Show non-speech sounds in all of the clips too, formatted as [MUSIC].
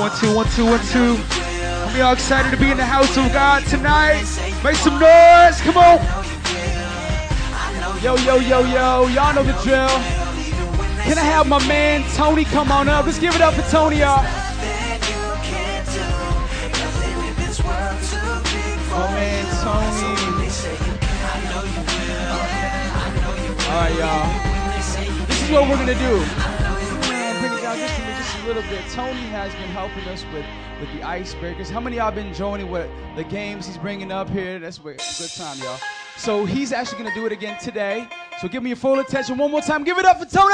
One, two, one, two, one, two. Many y'all excited to be in the house of God tonight? Make some noise. Come on. Yo, yo, yo, yo. Y'all know the drill. Can I have my man Tony come on up? Let's give it up for Tony, y'all. My man Tony. All right, y'all. This is what we're gonna do. Little bit. Tony has been helping us with with the icebreakers. How many of y'all been joining with the games he's bringing up here? That's a good time, y'all. So he's actually gonna do it again today. So give me your full attention one more time. Give it up for Tony.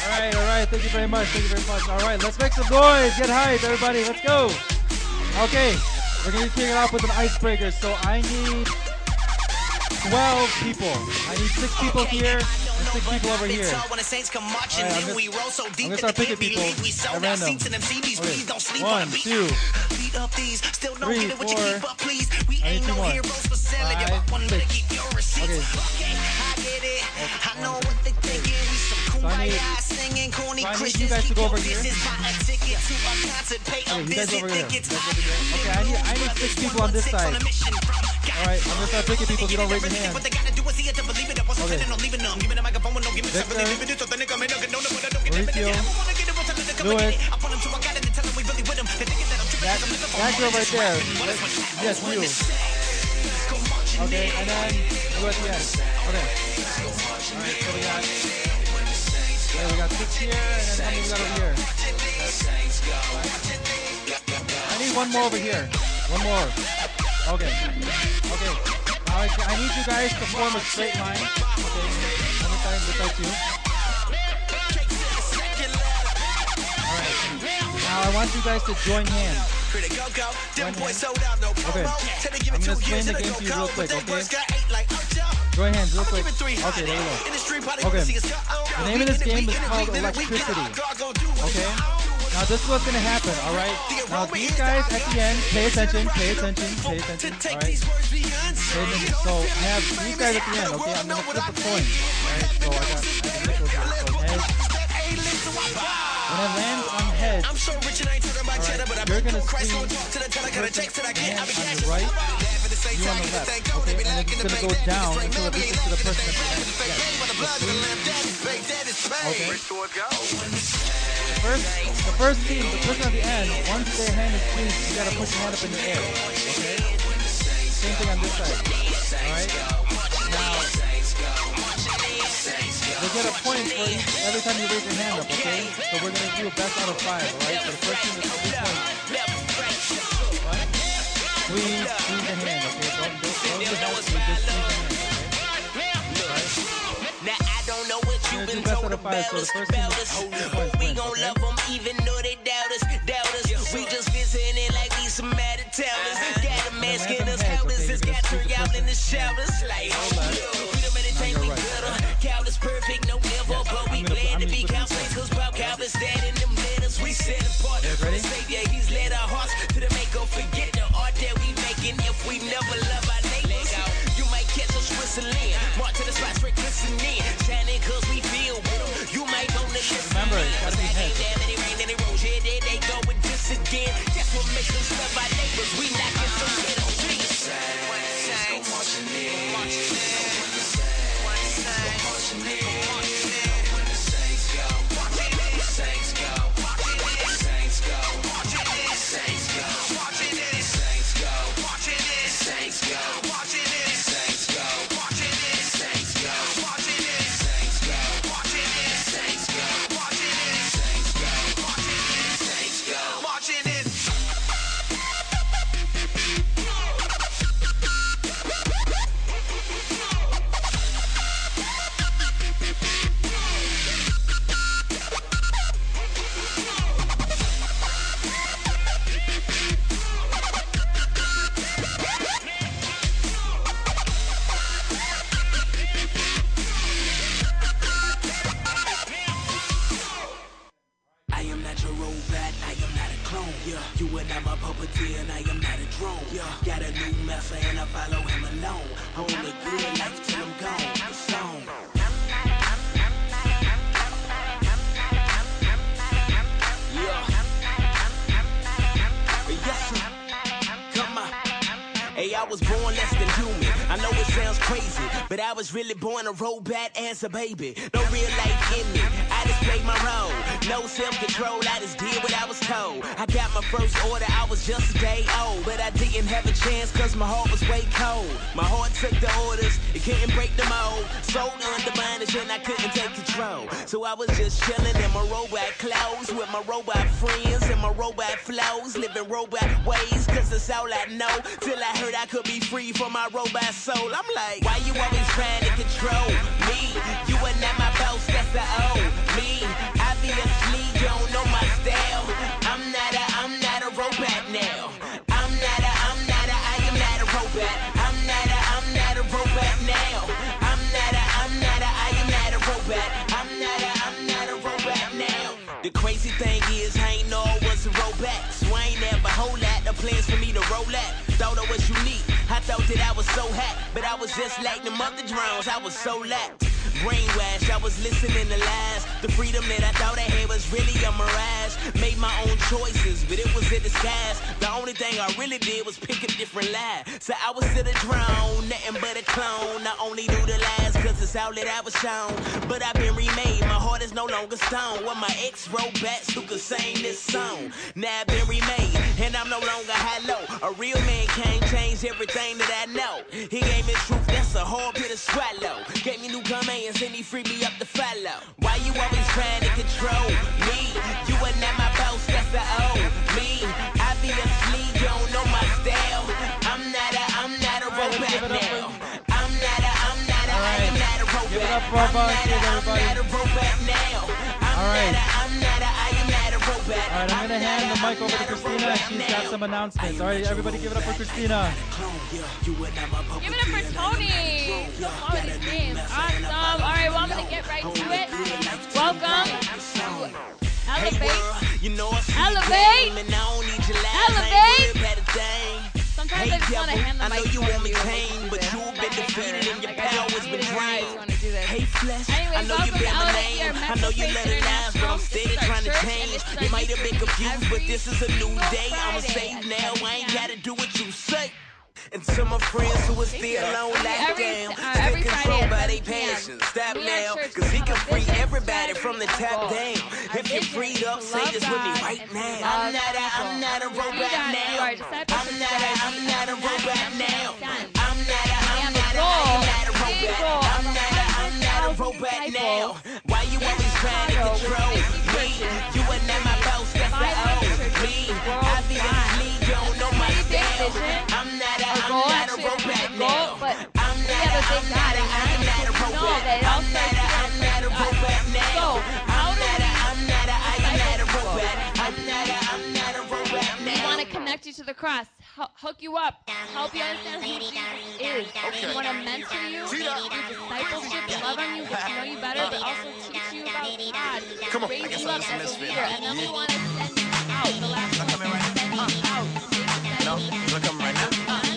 All right, all right. Thank you very much. Thank you very much. All right, let's make some noise. Get hyped, everybody. Let's go. Okay, we're gonna kick it off with an icebreaker. So I need 12 people. I need six people here and six people over here. All right, I'm gonna, I'm gonna start picking people at random. Okay, one, two, three, four. I need two more. Five, six. Okay. So I so I you guys to go over here. Okay, you guys over here. You guys over here. Okay, I need, I need six people on this side. All right, I'm gonna start picking people. If you don't raise your hand. Okay. Victor, Mauricio, Louis, that, that girl right there. Yes, you. Okay, and then you at the end. Okay. Alright, so we got yeah, we got six here, and then how many we got over here? I need one more over here. One more. Okay. Okay. Now I, I need you guys to form a straight line. Time, side too. Alright. Now I want you guys to join hands. Okay. I'm gonna explain the game to you real quick, okay? Join hands real quick. Okay, there we go. Okay. The name of this game is called Electricity. Okay? Now this is what's gonna happen, alright? Now these guys at the end, pay attention, pay attention, pay attention, alright? Pay attention. So I have these guys at the end, okay? I'm gonna flip a coin. Alright, so I got, I got nickels here. So heads. When it lands on heads, alright, you're gonna see the person hand on your right, you on the left, okay? And it's gonna go down until it reaches to the person at the end. Yes. Okay. First, the first team, the person at the end, once their hand is clean, you gotta put your hand up in the air. Okay? Same thing on this side. Alright? Now, they get a point for every time you raise your hand up, okay? So we're gonna do a best out of five, alright? So the first team is three points. What? Squeeze, squeeze the hand, okay? Don't, don't, don't just help me, just squeeze you've been told about us, about. We gon' love them even though they doubt us, doubt us. We just visiting like we some mad Italians. Got a mask in us, countless has got turned out in the showers. Like, we don't meditate, we better. Countless perfect, no level, but we glad to be counselors. Cause Bob Calvin's dead in them letters. We set apart for the Savior. He's led our hearts to the make go forget the art that we making if we never love our neighbors. You might catch us whistling, march to the spots for glistening, again. That's what makes us love our neighbors. We knocking some a robot as a baby. No real life in me. I just played my role. No self control, I just did what I was told. I got my first order, I was just a day old. But I didn't have a chance cause my heart was way cold. My heart took the orders, it couldn't break the mold. Sold under bondage and I couldn't take So I was just chilling in my robot clothes with my robot friends and my robot flows. Living robot ways cause that's all I know. Till I heard I could be free from my robot soul. I'm like, why you always trying to control me? You were not my boss, that's the O. plans for me to roll at. Thought I was unique. Thought that I was so hot, but I was just like the mother drones. I was so lacked. Brainwashed, I was listening to lies. The freedom that I thought I had was really a mirage. Made my own choices, but it was a disguise. The only thing I really did was pick a different lie. So I was to the drone, nothing but a clone. I only knew the lies, cause it's all that I was shown. But I've been remade, my heart is no longer stone. With my ex robots who could sing this song. Now I've been remade, and I'm no longer hello. A real man can't change everything that I know. He gave me truth, that's a hard pill to swallow. Gave me new commands, and he freed me up to follow. Why you always trying to control me? You are not my boss, that's the O. Me, obviously you don't know my style. I'm not a, I'm not a robot now. I'm not a, I'm not a, I am not a robot. Give it up for our I'm not a, volunteers, I'm not a robot now. I'm All right. All right, I'm gonna hand the mic over to Christina. She's got some announcements. All right, everybody, give it up for Christina. Give it up for Tony. So far with these names. Awesome. All right, well, I'm going to get right to it. Welcome to Elevate. You know I see Elevate. your game and I don't need your lies. I ain't Elevate. Worried about a thing. Sometimes Hey I just want to devil, hand the I know you want me pain, but you've been defeated and your like, I just power's been I drained. just want to do this. Hey flesh, I know you welcome bear to my name. I know you let it last, but I'm International. steady This is our trying to change. You might have been confused, but this is a new day. I'ma save now. I ain't gotta do what you say. And to my friends who are still you. on Every- lockdown, uh, every controlled by 7 their passions. Stop now, cause he can free everybody from the top down. If you're freed up, say this with me right now. I'm not a, I'm not a robot now. I'm not a, I'm not a robot now. I'm not a, I'm not a, I'm not a robot. I'm not a, I'm not a 100,000 robot now. Why you always trying to control 50 me? You are not my boss, that's the O. Me, obviously you don't know my Pretty big style. vision. I'm not a robot big goal, now. but I'm we have a, big I'm God not a, in I'm mind, not a know robot. that it all I'm not starts a, I'm here not a with us. robot. So, how I'm do not we a, I'm not a, I am not a disciple people? robot. I'm not a, I'm not a robot We want to connect you to the cross, hook you up, help you understand who Jesus is. We want to mentor you, do discipleship, love on you, get to know you better, but also teach you about God, Come on, I raise guess you I'm up just a as a leader, and then we want to send you out. The last one, come in right send you out. No, look, I'm right now. Uh-huh.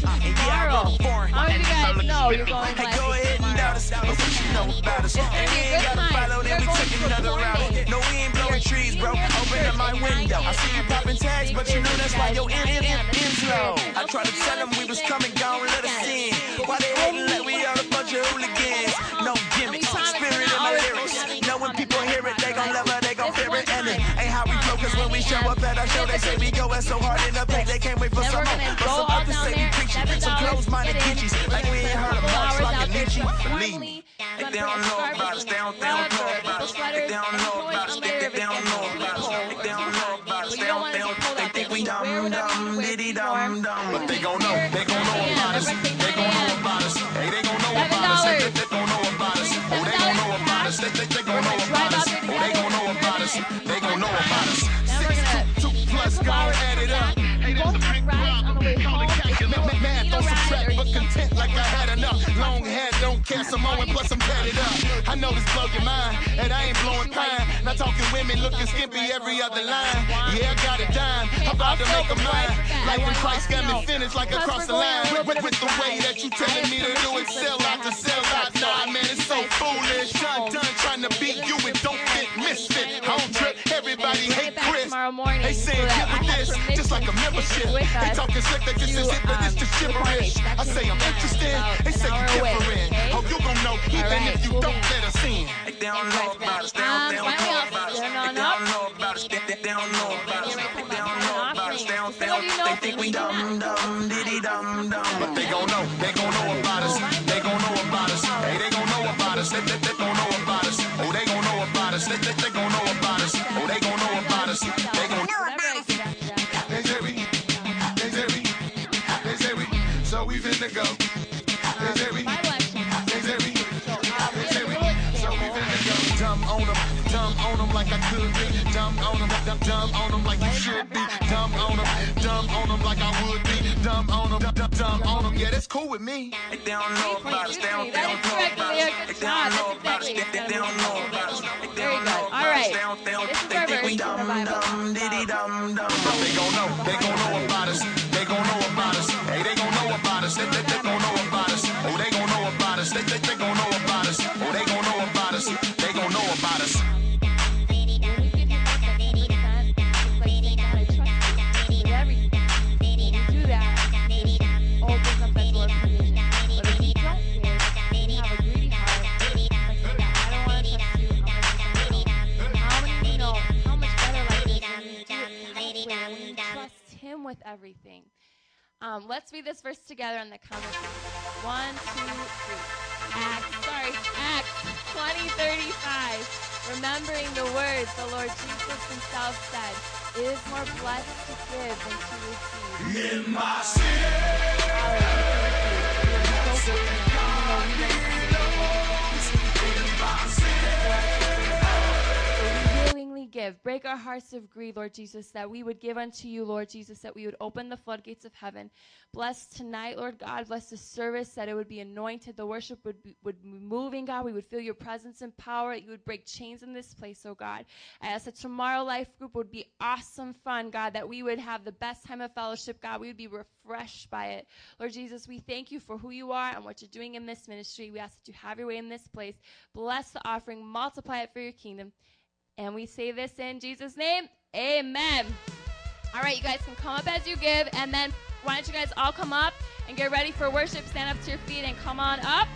Tomorrow. How you guys know you're going live a good time. We're going to route. No, we ain't blowing trees, Open up my window. I see you popping tags, but you know that's why guys. your 9 in, in, a.m. in, This is slow. I to tell them we was coming, let us they hating we are a? No gimmicks, spirit when people hear it, they love it, they it. And it ain't how we flow, cause when we show up at our show, they say we so hard in the paint, they can't Believe me. They don't know about us, they don't, they don't know care, so some more and plus I'm tatted up. I know this blow your mind, and I ain't blowing pine. Not talking women looking skimpy every other line. Yeah, I got a dime. I'm about to make them mine. Like when Christ got me finished, like across the line. With, with the way that you telling me to do it, sell out to sell out. Nah, man, it's so foolish. Done, done trying to beat you and don't fit, misfit. Don't trip, everybody hate Chris. They saying get with this, just like a membership. They talking slick, they just is it, but it's just gibberish. I say I'm interested, they say you gon' know even if you don't let us in. They don't know about us, they don't, they don't know about us. They don't know about us, they, they, they don't know about us. They don't know about us, they don't, they don't, they think we dumb, dumb, diddy dumb, dumb. But they gon' know, they gon' know about us. They gon' know about us. Hey, they gon' know about us. They, they, they gon' know about us. Oh, they gon' know about us. They, they, they gon' know about us. Oh, they gon' know about us. They gon' know about us. They say we, they say we, they say we. So we finna go. Dumb on dumb, dumb on them like you should be. Dumb on them, dumb on them like I would be. Dumb on them, dumb, dumb on them. Yeah, that's cool with me. They don't know about us. They don't, they don't know about us. They don't know about us. They, they don't know about us. They don't know about us. They don't, they don't, they think we dumb, dumb, diddy dumb, dumb. But they gon' know, they gon' know about us. With everything. Um, let's read this verse together in the conversation. One, two, three. Acts, sorry, Acts 20, 35. Remembering the words the Lord Jesus himself said, it is more blessed to give than to receive. In my city. Willingly give. Break our hearts of greed, Lord Jesus, that we would give unto you, Lord Jesus, that we would open the floodgates of heaven. Bless tonight, Lord God. Bless the service, that it would be anointed. The worship would be, would be moving, God. We would feel your presence and power. That you would break chains in this place, oh God. I ask that tomorrow life group would be awesome fun, God. That we would have the best time of fellowship, God. We would be refreshed by it. Lord Jesus, we thank you for who you are and what you're doing in this ministry. We ask that you have your way in this place. Bless the offering, multiply it for your kingdom. And we say this in Jesus' name. Amen. All right, you guys can come up as you give, and then why don't you guys all come up and get ready for worship? Stand up to your feet and come on up.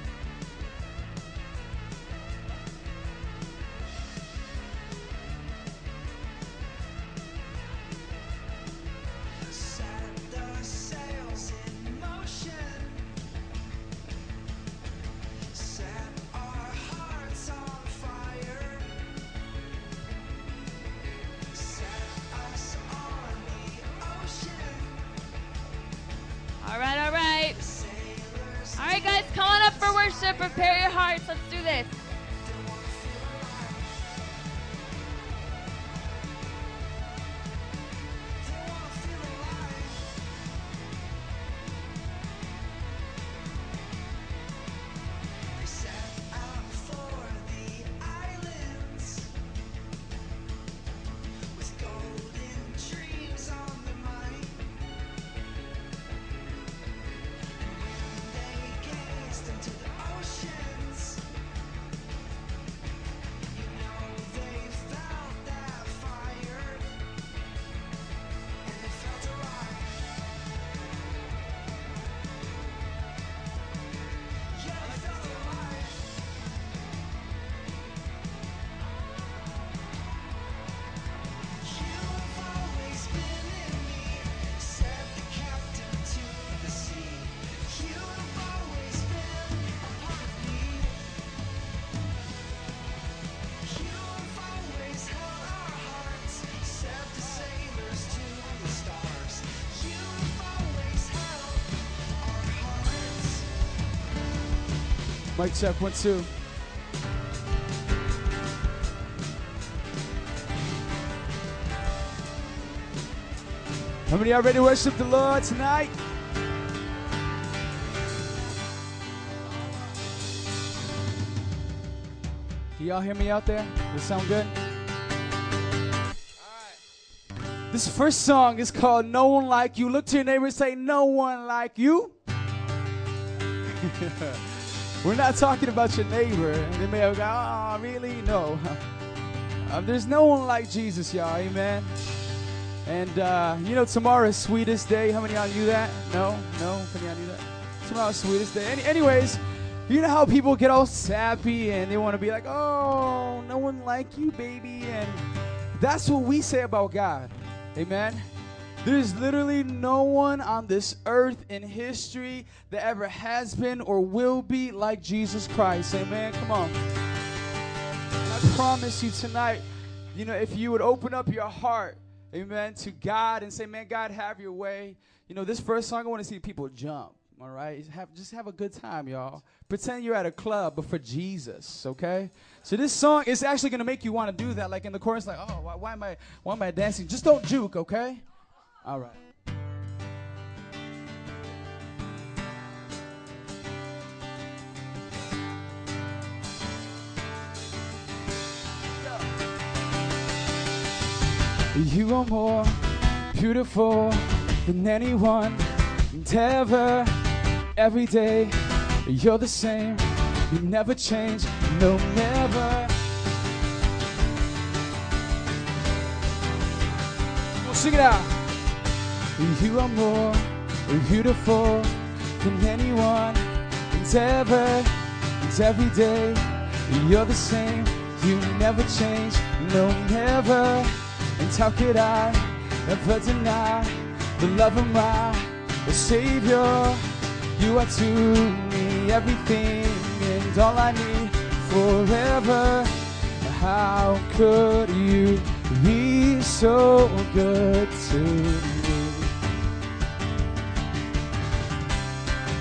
Prepare your hearts. Let's do this. Mic check, one, two. How many are ready to worship the Lord tonight? Can y'all hear me out there? Does it sound good? This first song is called No One Like You. Look to your neighbor and say, No one like you. [LAUGHS] We're not talking about your neighbor. They may have gone, oh, really? No. [LAUGHS] Um, there's no one like Jesus, y'all. Amen. And, uh, you know, tomorrow is sweetest day. How many of y'all knew that? No? No? How many of y'all knew that? Tomorrow's sweetest day. Any- anyways, you know how people get all sappy and they want to be like, oh, no one like you, baby. And that's what we say about God. Amen. There's literally no one on this earth in history that ever has been or will be like Jesus Christ. Amen. Come on. I promise you tonight, you know, if you would open up your heart, amen, to God and say, man, God, have your way. You know, this first song, I want to see people jump. All right, have just have a good time, y'all. Pretend you're at a club, but for Jesus, okay? So this song is actually gonna make you want to do that. Like in the chorus, like, oh, why, why am I, why am I dancing? Just don't juke, okay? All right. You are more beautiful than anyone and ever. Every day, you're the same. You never change, no, never. We'll sing it out. You are more beautiful than anyone and ever. And every day, you're the same. You never change, no, never. And how could I ever deny the love of my Savior? You are to me everything and all I need forever. How could you be so good to me?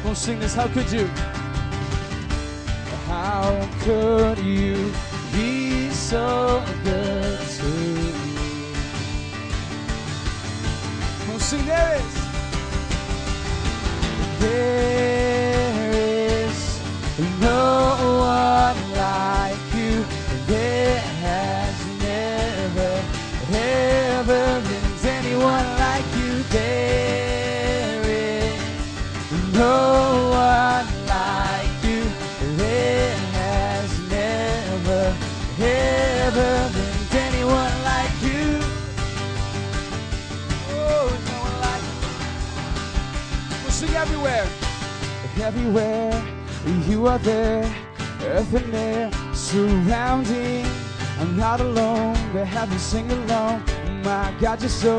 We'll sing this. How could you? How could you be so good to me? We'll sing this. There Everywhere you are there, earth and air surrounding. I'm not alone, the heavens sing along. My God, you're so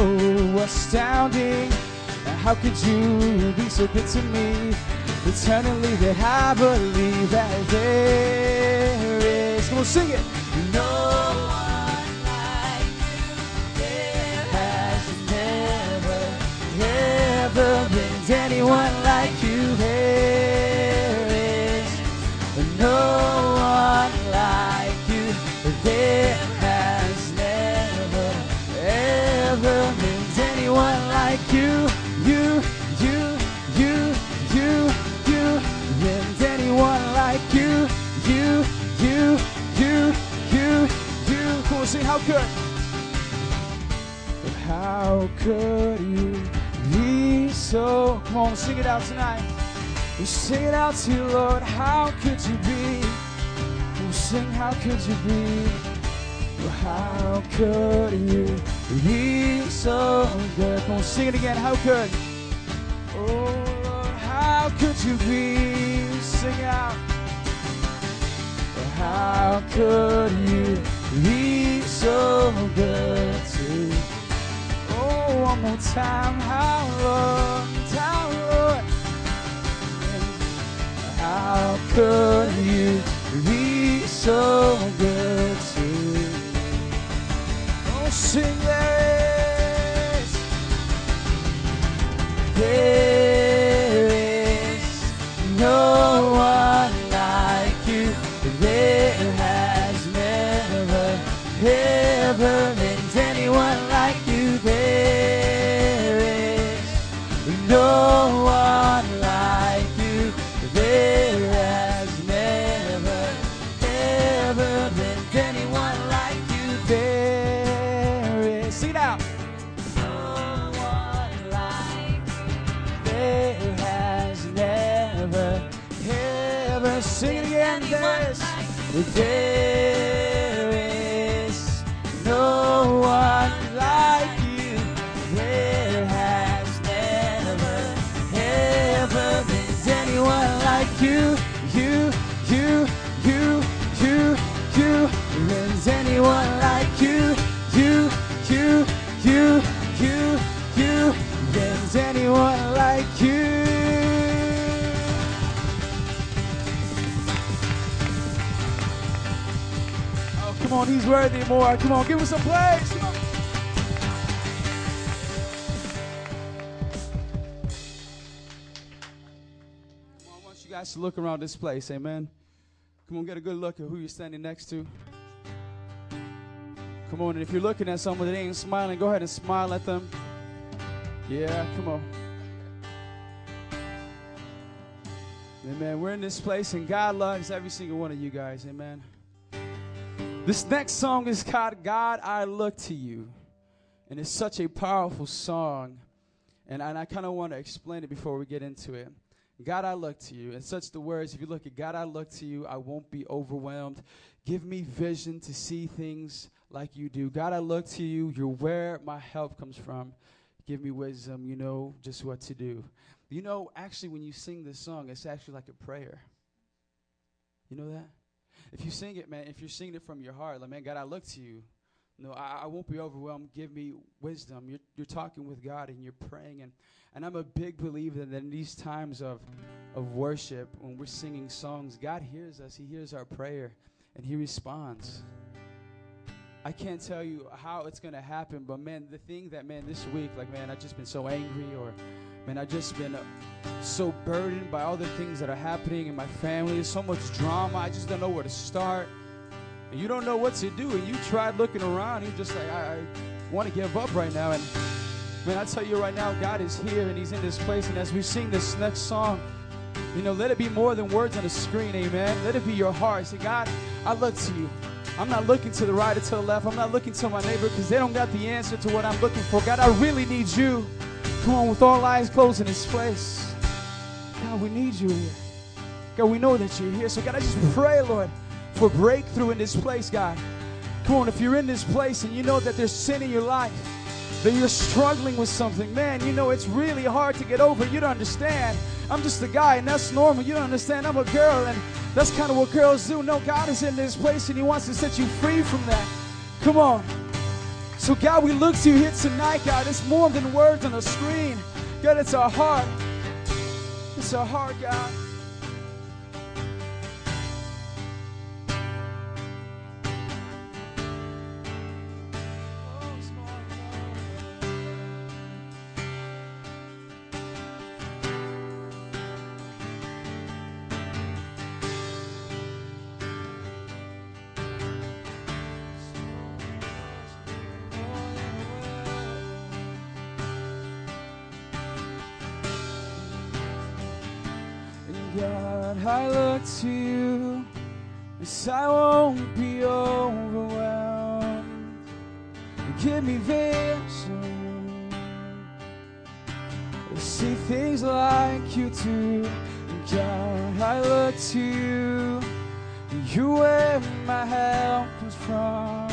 astounding. How could you be so good to me? Eternally, that I believe that there is. Come on, sing it. How could. How could you be so? Come on, sing it out tonight. We sing it out to you, Lord. How could you be? We'll sing, how could you be? How could you be so good? Come on, sing it again. How could? Oh Lord, how could you be? Sing out. How could you be so good to? Oh, one more time. How Lord, how Lord. How could you be so good to me? Oh, sing there is, there more. Come on, give us some praise. Come on. I want you guys to look around this place, amen. Come on, get a good look at who you're standing next to. Come on, and if you're looking at someone that ain't smiling, go ahead and smile at them. Yeah, come on. Amen. We're in this place, and God loves every single one of you guys. Amen. This next song is called God, I Look to You. And it's such a powerful song. And, and I kind of want to explain it before we get into it. God, I look to you. And such the words, if you look at God, I look to you, I won't be overwhelmed. Give me vision to see things like you do. God, I look to you. You're where my help comes from. Give me wisdom, you know, just what to do. You know, actually, when you sing this song, it's actually like a prayer. You know that? If you sing it, man, if you're singing it from your heart, like, man, God, I look to you. No, I, I won't be overwhelmed. Give me wisdom. You're, you're talking with God and you're praying. And, and I'm a big believer that in these times of, of worship, when we're singing songs, God hears us. He hears our prayer and He responds. I can't tell you how it's going to happen, but man, the thing that, man, this week, like, man, I've just been so angry or, man, I've just been uh, so burdened by all the things that are happening in my family. So much drama. I just don't know where to start. And you don't know what to do. And you tried looking around. You're just like, I, I want to give up right now. And, man, I tell you right now, God is here and He's in this place. And as we sing this next song, you know, let it be more than words on a screen, amen. Let it be your heart. Say, God, I look to you. I'm not looking to the right or to the left. I'm not looking to my neighbor because they don't got the answer to what I'm looking for. God, I really need you. Come on, with all eyes closed in this place. God, we need you here. God, we know that you're here. So, God, I just pray, Lord, for breakthrough in this place, God. Come on, if you're in this place and you know that there's sin in your life, that you're struggling with something, man, you know it's really hard to get over. You don't understand. I'm just a guy, and that's normal. You don't understand. I'm a girl, and that's kind of what girls do. No, God is in this place, and He wants to set you free from that. Come on. So, God, we look to you here tonight, God. It's more than words on a screen. God, it's our heart. It's our heart, God. I won't be overwhelmed. Give me vision see things like you do. God, I look to you, you where my help comes from.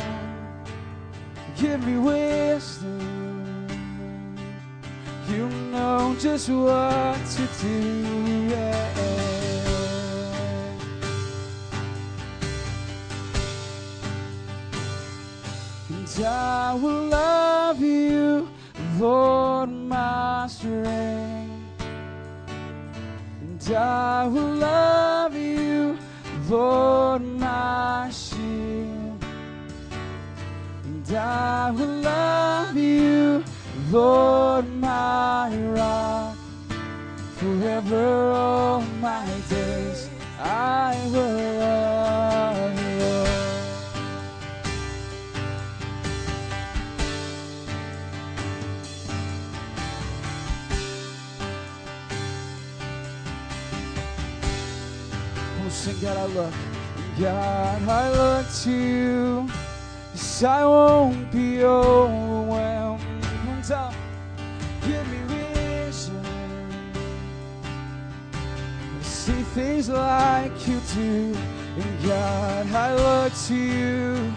Give me wisdom. You know just what to do. Yeah. I will love you, Lord, my strength. And I will love you, Lord, my shield. And I will love you, Lord, my rock. Forever all my days I will God, I look. God, I look to you. Yes, I won't be overwhelmed. One time, give me vision. to See things like you do. And God, I look to you.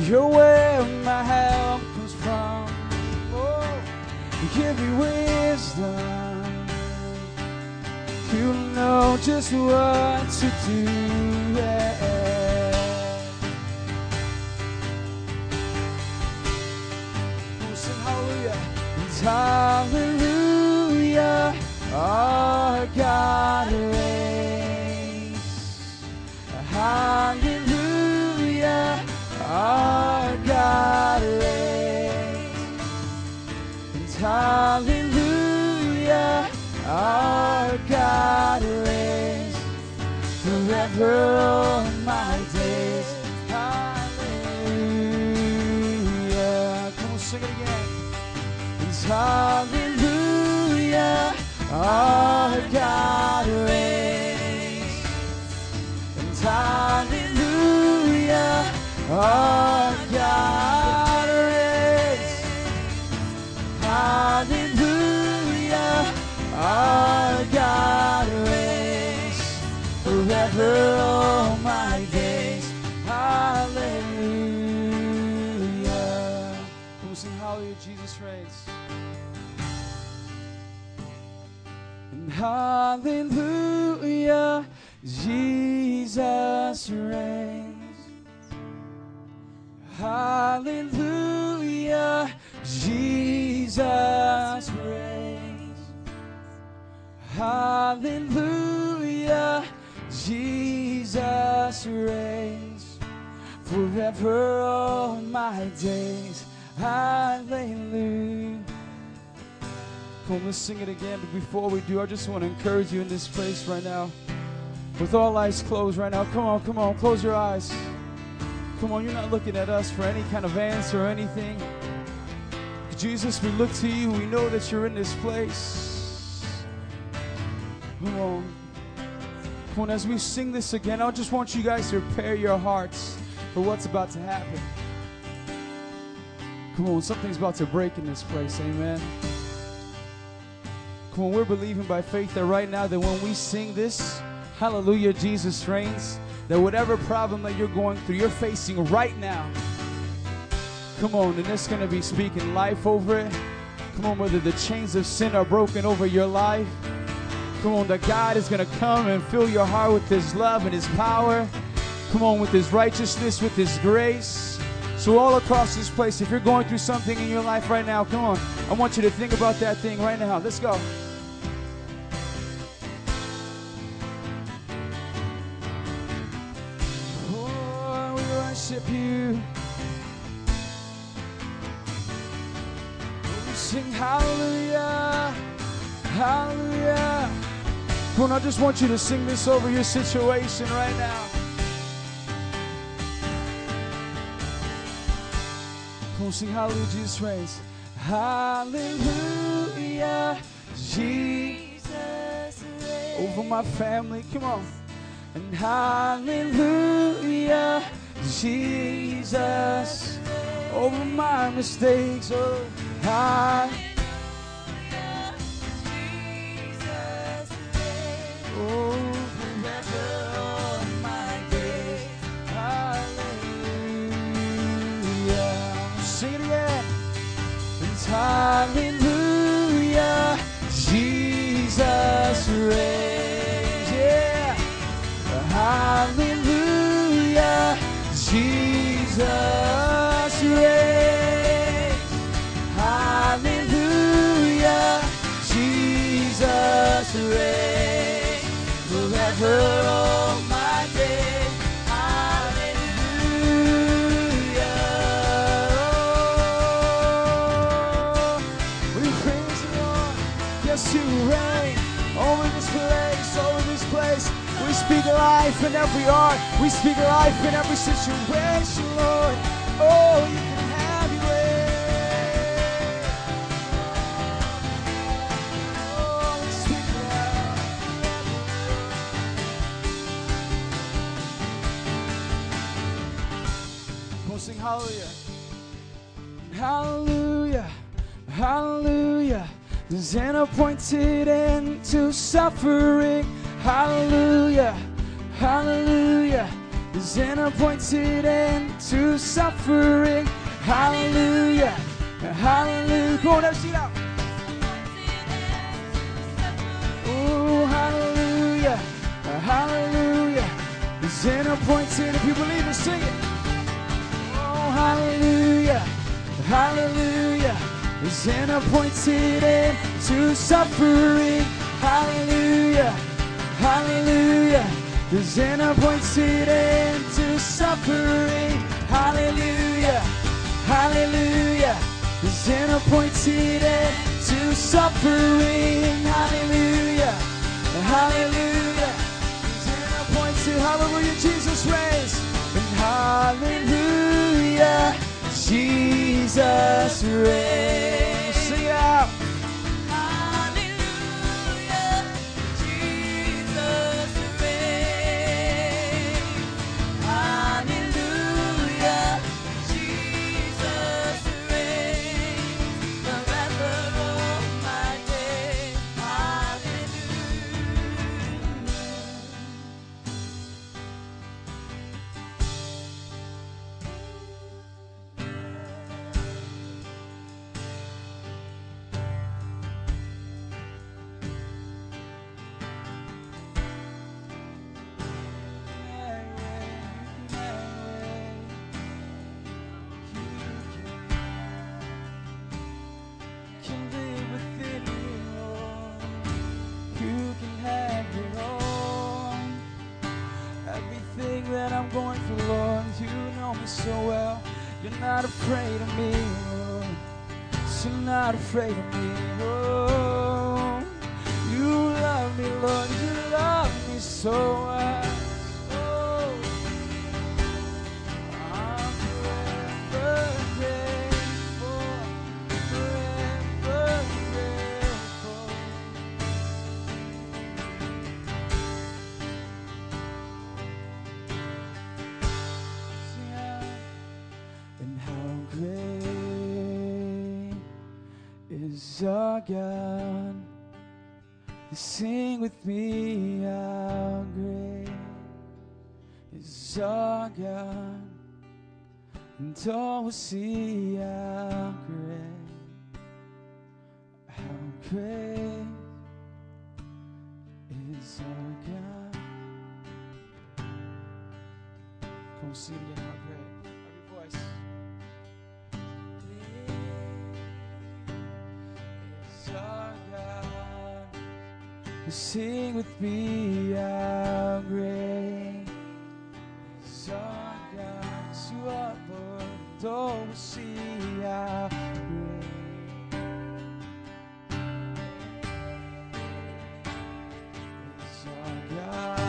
You're where my help comes from. Oh, give me wisdom. Know just what to do. Yeah. Hallelujah. Hallelujah, our God reigns. Hallelujah, our God reigns. And hallelujah, our God reigns. Forever my days. Hallelujah. Come on, sing it again. It's hallelujah, our God reigns. And hallelujah, our God reigns. Hallelujah, our God reigns. Forever all my days. Hallelujah. Come sing hallelujah, Jesus reigns. And hallelujah, Jesus reigns. Hallelujah, Jesus reigns. Hallelujah, Jesus reigns. Forever all my days. Hallelujah. Come on, let's sing it again. But before we do, I just want to encourage you in this place right now. With all eyes closed right now. Come on, come on, close your eyes. Come on, you're not looking at us for any kind of answer or anything. Jesus, we look to you. We know that you're in this place. Come on. Come on, as we sing this again, I just want you guys to prepare your hearts for what's about to happen. Come on, something's about to break in this place. Amen. Come on, we're believing by faith that right now that when we sing this, Hallelujah, Jesus reigns, that whatever problem that you're going through, you're facing right now. Come on, and it's going to be speaking life over it. Come on, whether the chains of sin are broken over your life. Come on, that God is going to come and fill your heart with His love and His power. Come on, with His righteousness, with His grace. So, all across this place, if you're going through something in your life right now, come on, I want you to think about that thing right now. Let's go. Oh, we worship you. We sing hallelujah, hallelujah. Come on, I just want you to sing this over your situation right now. Come on, sing hallelujah, Jesus reigns. Hallelujah, Jesus reigns. over my family. Come on. And hallelujah, Jesus, over my mistakes. Oh, high. Life in every heart. We speak life in every situation, Lord. Oh, you can have your way. Oh, we speak life. We'll sing hallelujah. Hallelujah, hallelujah. There's an appointed end to suffering. Hallelujah, Hallelujah. There's an appointed end to suffering. Hallelujah. Hallelujah. Come on, let's it. Oh, hallelujah. Hallelujah. There's an appointed, if you believe it, sing it. Oh, hallelujah. Hallelujah. There's an appointed end to suffering. Hallelujah. Hallelujah. There's an appointed end to suffering. Hallelujah. Hallelujah. There's appointed end to suffering. Hallelujah. Hallelujah. There's an appointed, hallelujah, Jesus reigns. And hallelujah, Jesus reigns. Going through, Lord, you know me so well. You're not afraid of me, Lord. You're not afraid of me, oh. You love me, Lord. You love me so God? Sing with me, how great is our God? And all will see how great, how great is our God. Come see it Sing with me, how great our God. You are, Lord, all will see how great our God.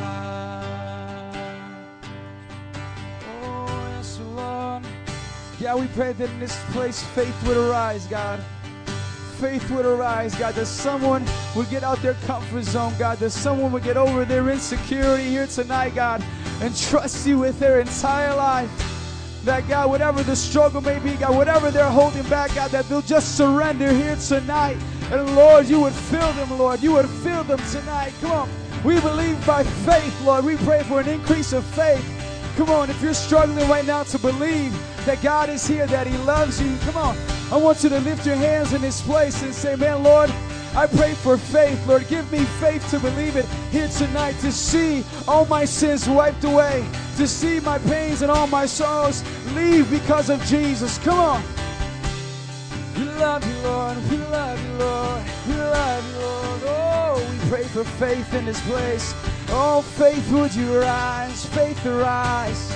Oh, yes, Lord. Yeah, we pray that in this place faith would arise, God. Faith would arise, God, that someone would get out their comfort zone, God, that someone would get over their insecurity here tonight, God, and trust you with their entire life. That, God, whatever the struggle may be, God, whatever they're holding back, God, that they'll just surrender here tonight. And Lord, you would fill them, Lord. You would fill them tonight. Come on. We believe by faith, Lord. We pray for an increase of faith. Come on, if you're struggling right now to believe that God is here, that He loves you, come on. I want you to lift your hands in this place and say, Man, Lord, I pray for faith. Lord, give me faith to believe it here tonight, to see all my sins wiped away, to see my pains and all my sorrows leave because of Jesus. Come on. We love you, Lord. We love you, Lord. We love you, Lord. Oh, we pray for faith in this place. Oh, faith, would you rise? Faith arise.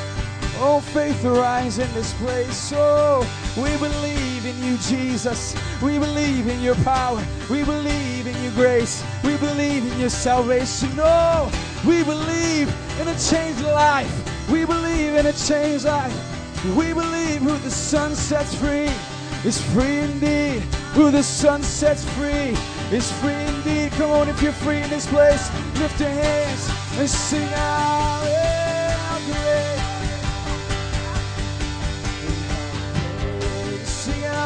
Oh, faith arise in this place. Oh, we believe in you, Jesus. We believe in your power. We believe in your grace. We believe in your salvation. Oh, we believe in a changed life. We believe in a changed life. We believe who the Son sets free is free indeed. Who the Son sets free is free indeed. Come on, if you're free in this place, lift your hands and sing out. Yeah,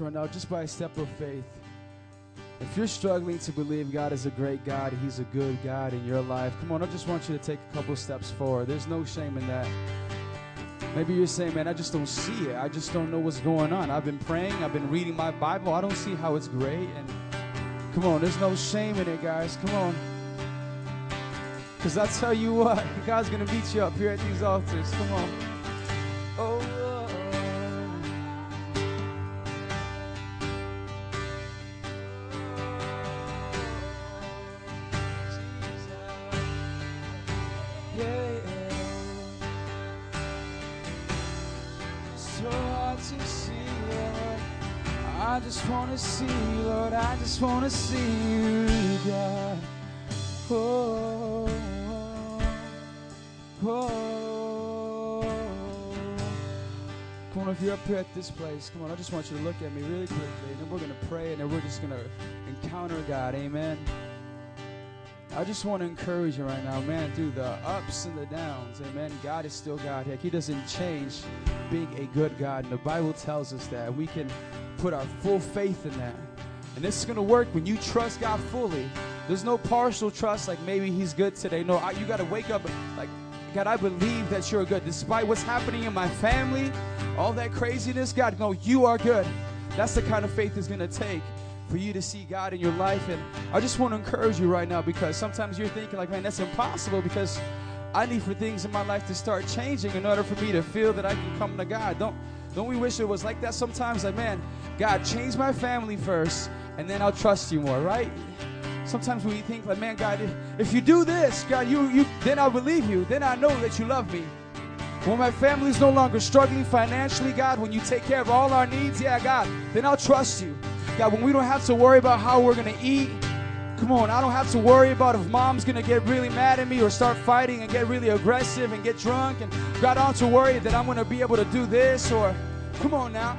right now, just by a step of faith, if you're struggling to believe God is a great God, He's a good God in your life, come on, I just want you to take a couple steps forward. There's no shame in that. Maybe you're saying, man, I just don't see it. I just don't know what's going on. I've been praying, I've been reading my Bible. I don't see how it's great. And come on, there's no shame in it, guys. Come on. Because I tell you what, [LAUGHS] God's going to meet you up here at these altars. Come on. Oh, to see you, God. Oh oh, oh, oh, oh. Come on, if you're up here at this place, come on, I just want you to look at me really quickly, and then we're going to pray, and then we're just going to encounter God. Amen. I just want to encourage you right now, man, through the ups and the downs, amen. God is still God. Heck, He doesn't change being a good God. And the Bible tells us that we can put our full faith in that. And this is going to work when you trust God fully. There's no partial trust, like maybe He's good today. No, I, you got to wake up like, God, I believe that you're good. Despite what's happening in my family, all that craziness, God, no, you are good. That's the kind of faith it's going to take for you to see God in your life. And I just want to encourage you right now because sometimes you're thinking, like, man, that's impossible because I need for things in my life to start changing in order for me to feel that I can come to God. Don't don't we wish it was like that sometimes? Like, man, God, change my family first, and then I'll trust you more, right? Sometimes we think like, man, God, if, you do this, God, you you then I'll believe you. Then I know that you love me. When my family's no longer struggling financially, God, when you take care of all our needs, yeah, God, then I'll trust you. God, when we don't have to worry about how we're going to eat, come on, I don't have to worry about if mom's going to get really mad at me or start fighting and get really aggressive and get drunk. And God, I don't have to worry that I'm going to be able to do this or, come on now.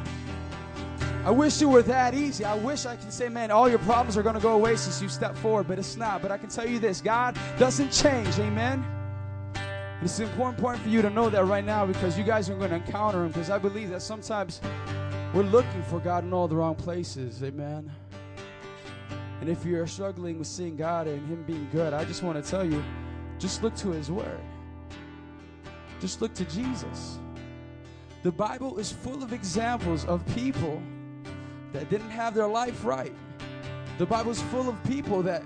I wish it were that easy. I wish I could say, man, all your problems are going to go away since you step forward, but it's not. But I can tell you this God doesn't change. Amen. It's an important point for you to know that right now because you guys are going to encounter Him. Because I believe that sometimes we're looking for God in all the wrong places. Amen. And if you're struggling with seeing God and Him being good, I just want to tell you just look to His Word. Just look to Jesus. The Bible is full of examples of people that didn't have their life right. The Bible's full of people that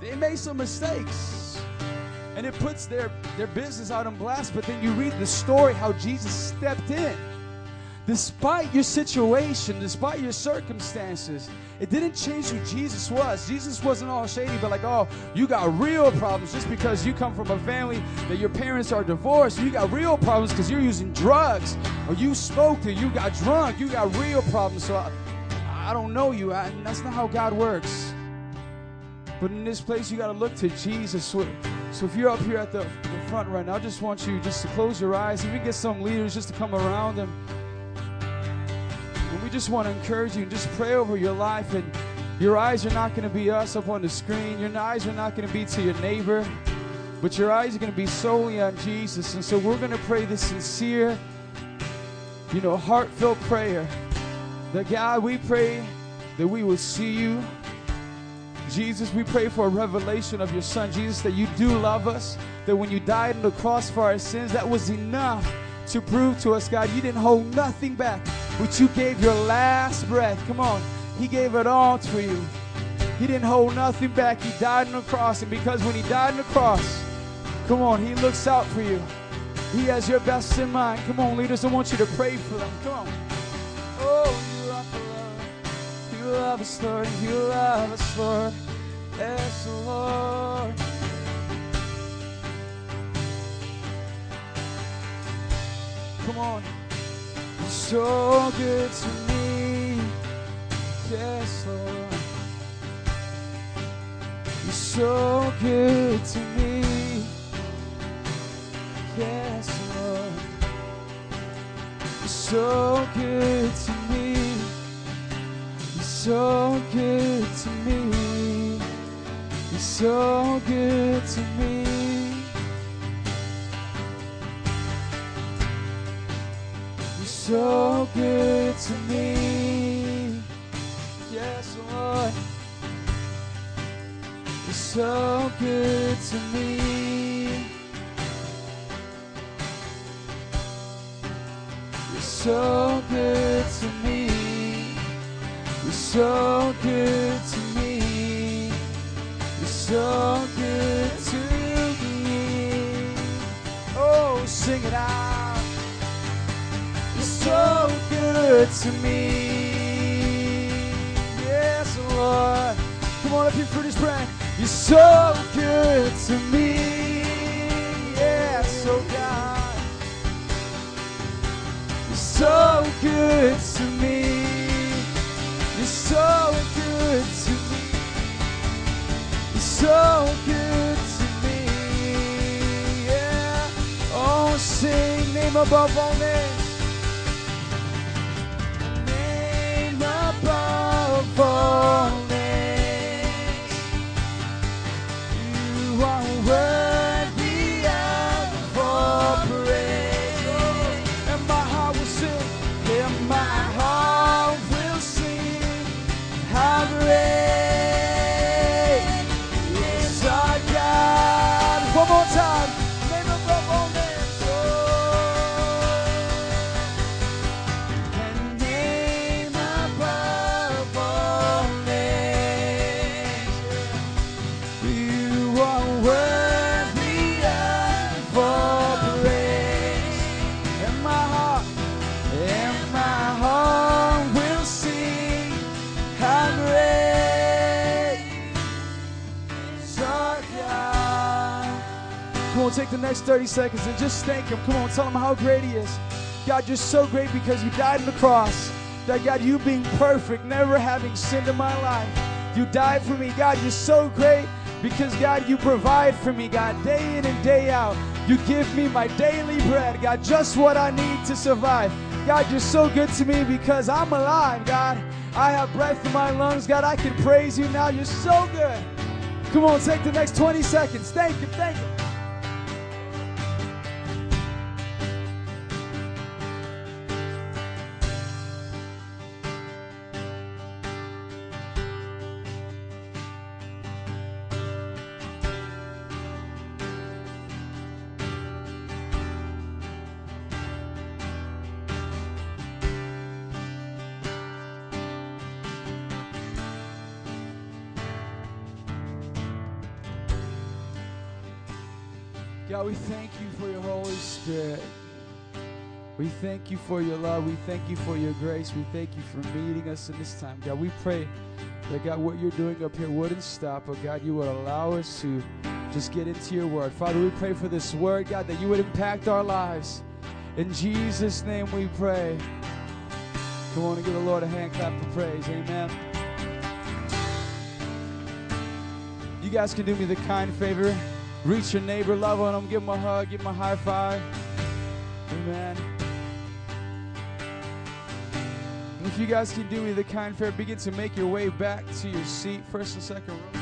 they made some mistakes and it puts their, their business out on blast. But then you read the story how Jesus stepped in. Despite your situation, despite your circumstances, it didn't change who Jesus was. Jesus wasn't all shady, but like, oh, you got real problems just because you come from a family that your parents are divorced. You got real problems because you're using drugs, or you smoked, or you got drunk. You got real problems. So I, I don't know you. I, that's not how God works. But in this place, you got to look to Jesus. So, so if you're up here at the, the front right now, I just want you just to close your eyes. If we get some leaders just to come around and, and we just want to encourage you and just pray over your life. And your eyes are not going to be us up on the screen. Your eyes are not going to be to your neighbor, but your eyes are going to be solely on Jesus. And so we're going to pray this sincere, you know, heartfelt prayer. That God, we pray that we will see you. Jesus, we pray for a revelation of your Son. Jesus, that you do love us. That when you died on the cross for our sins, that was enough to prove to us, God, you didn't hold nothing back, but you gave your last breath. Come on. He gave it all to you. He didn't hold nothing back. He died on the cross. And because when he died on the cross, come on, he looks out for you. He has your best in mind. Come on, leaders, I want you to pray for them. Come on. Oh, love us, Lord. You love us, Lord. Yes, Lord. Come on. You're so good to me. Yes, Lord. You're so good to me. Yes, Lord. You're so good to me. So good to me. You're so good to me. You're so good to me. Yes, Lord. You're so good to me. You're so good so good to me. You're so good to me. Oh, sing it out. You're so good to me. Yes, Lord. Come on up here for this brand. You're so good to me. Yes, oh God. You're so good to me. So good to me. You're so good to me. Yeah. Oh, sing name above all names. The next 30 seconds and just thank Him. Come on, tell Him how great He is. God, you're so great because you died on the cross. That God, you being perfect, never having sinned in my life. You died for me. God, you're so great because God, you provide for me, God, day in and day out. You give me my daily bread, God, just what I need to survive. God, you're so good to me because I'm alive, God. I have breath in my lungs, God. I can praise you now. You're so good. Come on, take the next 20 seconds. Thank you, thank you. Spirit. We thank you for your love. We thank you for your grace. We thank you for meeting us in this time. God, we pray that, God, what you're doing up here wouldn't stop, but God, you would allow us to just get into your word. Father, we pray for this word, God, that you would impact our lives. In Jesus' name we pray. Come on and give the Lord a hand clap for praise. Amen. You guys can do me the kind favor. Reach your neighbor, love on them, give them a hug, give them a high five. Amen. If you guys can do me the kind favor, begin to make your way back to your seat, first and second row.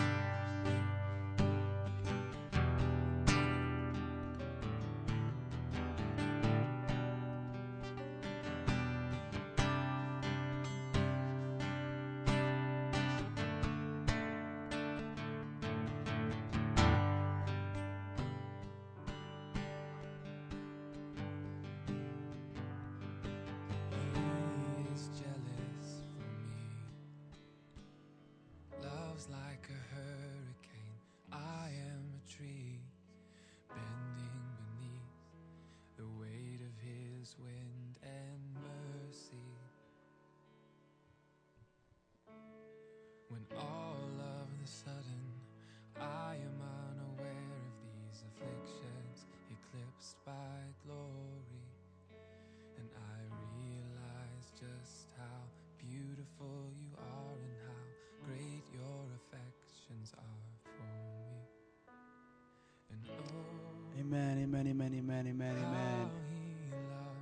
Amen, amen, amen, amen, amen, amen.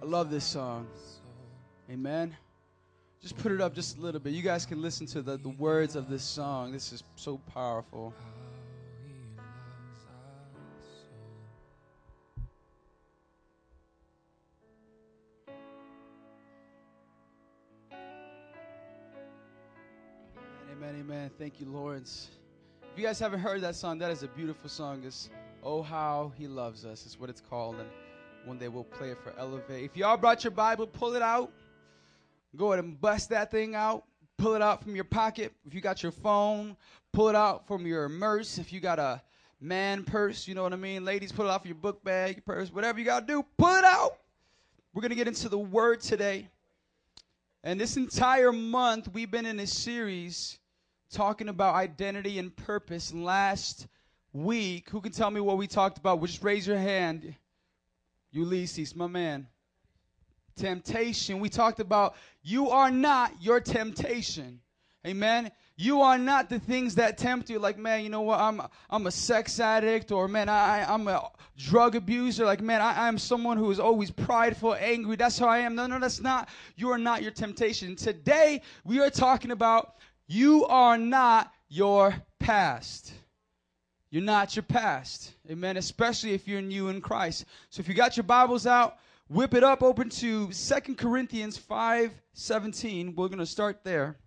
I love this song. Amen. Just put it up just a little bit. You guys can listen to the, the words of this song. This is so powerful. How he loves us so. Amen, amen. Thank you, Lawrence. If you guys haven't heard that song, that is a beautiful song. It's Oh How He Loves Us, is what it's called. And one day we'll play it for Elevate. If y'all brought your Bible, pull it out. Go ahead and bust that thing out. Pull it out from your pocket. If you got your phone, pull it out from your purse. If you got a man purse, you know what I mean? Ladies, pull it out from your book bag, your purse, whatever you got to do, pull it out. We're going to get into the word today. And this entire month, we've been in a series talking about identity and purpose. Last week, who can tell me what we talked about? Well, just raise your hand. Ulysses, my man. Temptation. We talked about you are not your temptation. Amen. You are not the things that tempt you. Like, man, you know what? I'm I'm a sex addict, or man, I I'm a drug abuser. Like, man, I, I'm someone who is always prideful, angry. That's how I am. No, no, that's not. You are not your temptation. Today we are talking about you are not your past. You're not your past. Amen. Especially if you're new in Christ. So if you got your Bibles out, whip it up, open to Second Corinthians 5 17. We're going to start there.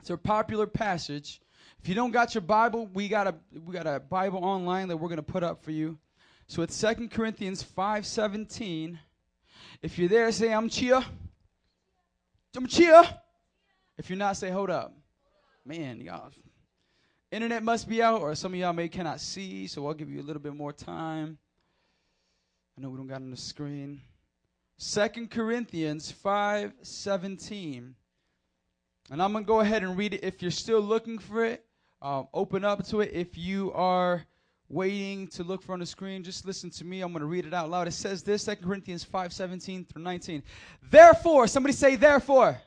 It's a popular passage. If you don't got your Bible, we got a we got a Bible online that we're going to put up for you. So it's Second Corinthians 5:17. If you're there, say I'm chia. I'm chia. If you're not, say hold up. Man, y'all internet must be out or some of y'all may cannot see, so I'll give you a little bit more time. I know we don't got on the screen. Second Corinthians 5:17. And I'm going to go ahead and read it. If you're still looking for it, um, open up to it. If you are waiting to look for on the screen, just listen to me. I'm going to read it out loud. It says this, 2 Corinthians 5 17 through 19. Therefore, somebody say, therefore.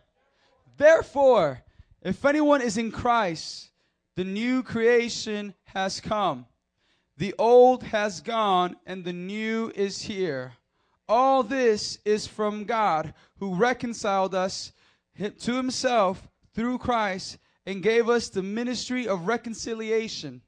Therefore, if anyone is in Christ, the new creation has come. The old has gone, and the new is here. All this is from God, who reconciled us to himself through Christ and gave us the ministry of reconciliation.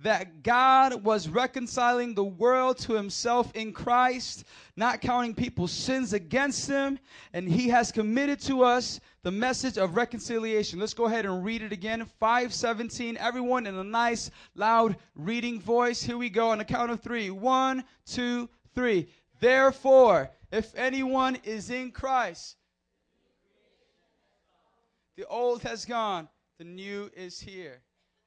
That God was reconciling the world to himself in Christ, not counting people's sins against them, and he has committed to us the message of reconciliation. Let's go ahead and read it again. 517. Everyone in a nice, loud reading voice. Here we go on the count of three. One, two, three. Therefore, if anyone is in Christ, the old has gone, the new is here.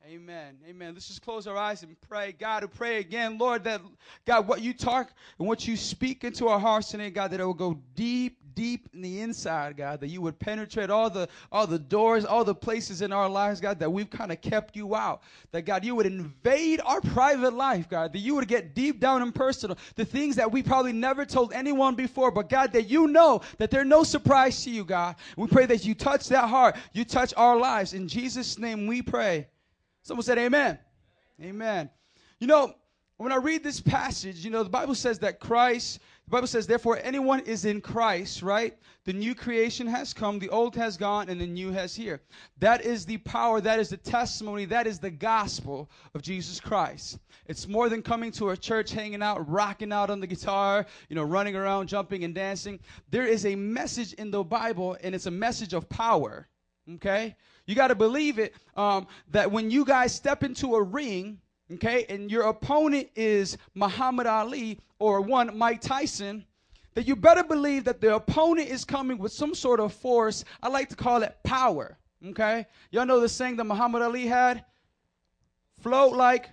Amen. Amen. Let's just close our eyes and pray. God, to pray again, Lord, that God, what you talk and what you speak into our hearts today, God, that it will go deep, deep in the inside, God, that you would penetrate all the all the doors, all the places in our lives, God, that we've kind of kept you out. That God, you would invade our private life, God, that you would get deep down and personal. The things that we probably never told anyone before, but God, that you know that they're no surprise to you, God. We pray that you touch that heart, you touch our lives. In Jesus' name we pray. Someone said amen. Amen. You know, when I read this passage, you know, the Bible says that Christ, the Bible says, therefore, anyone is in Christ, right? The new creation has come, the old has gone, and the new has here. That is the power, that is the testimony, that is the gospel of Jesus Christ. It's more than coming to a church, hanging out, rocking out on the guitar, you know, running around, jumping and dancing. There is a message in the Bible, and it's a message of power, okay? You got to believe it um, that when you guys step into a ring, okay, and your opponent is Muhammad Ali or one Mike Tyson, that you better believe that the opponent is coming with some sort of force. I like to call it power. Okay? Y'all know the saying that Muhammad Ali had? Float like,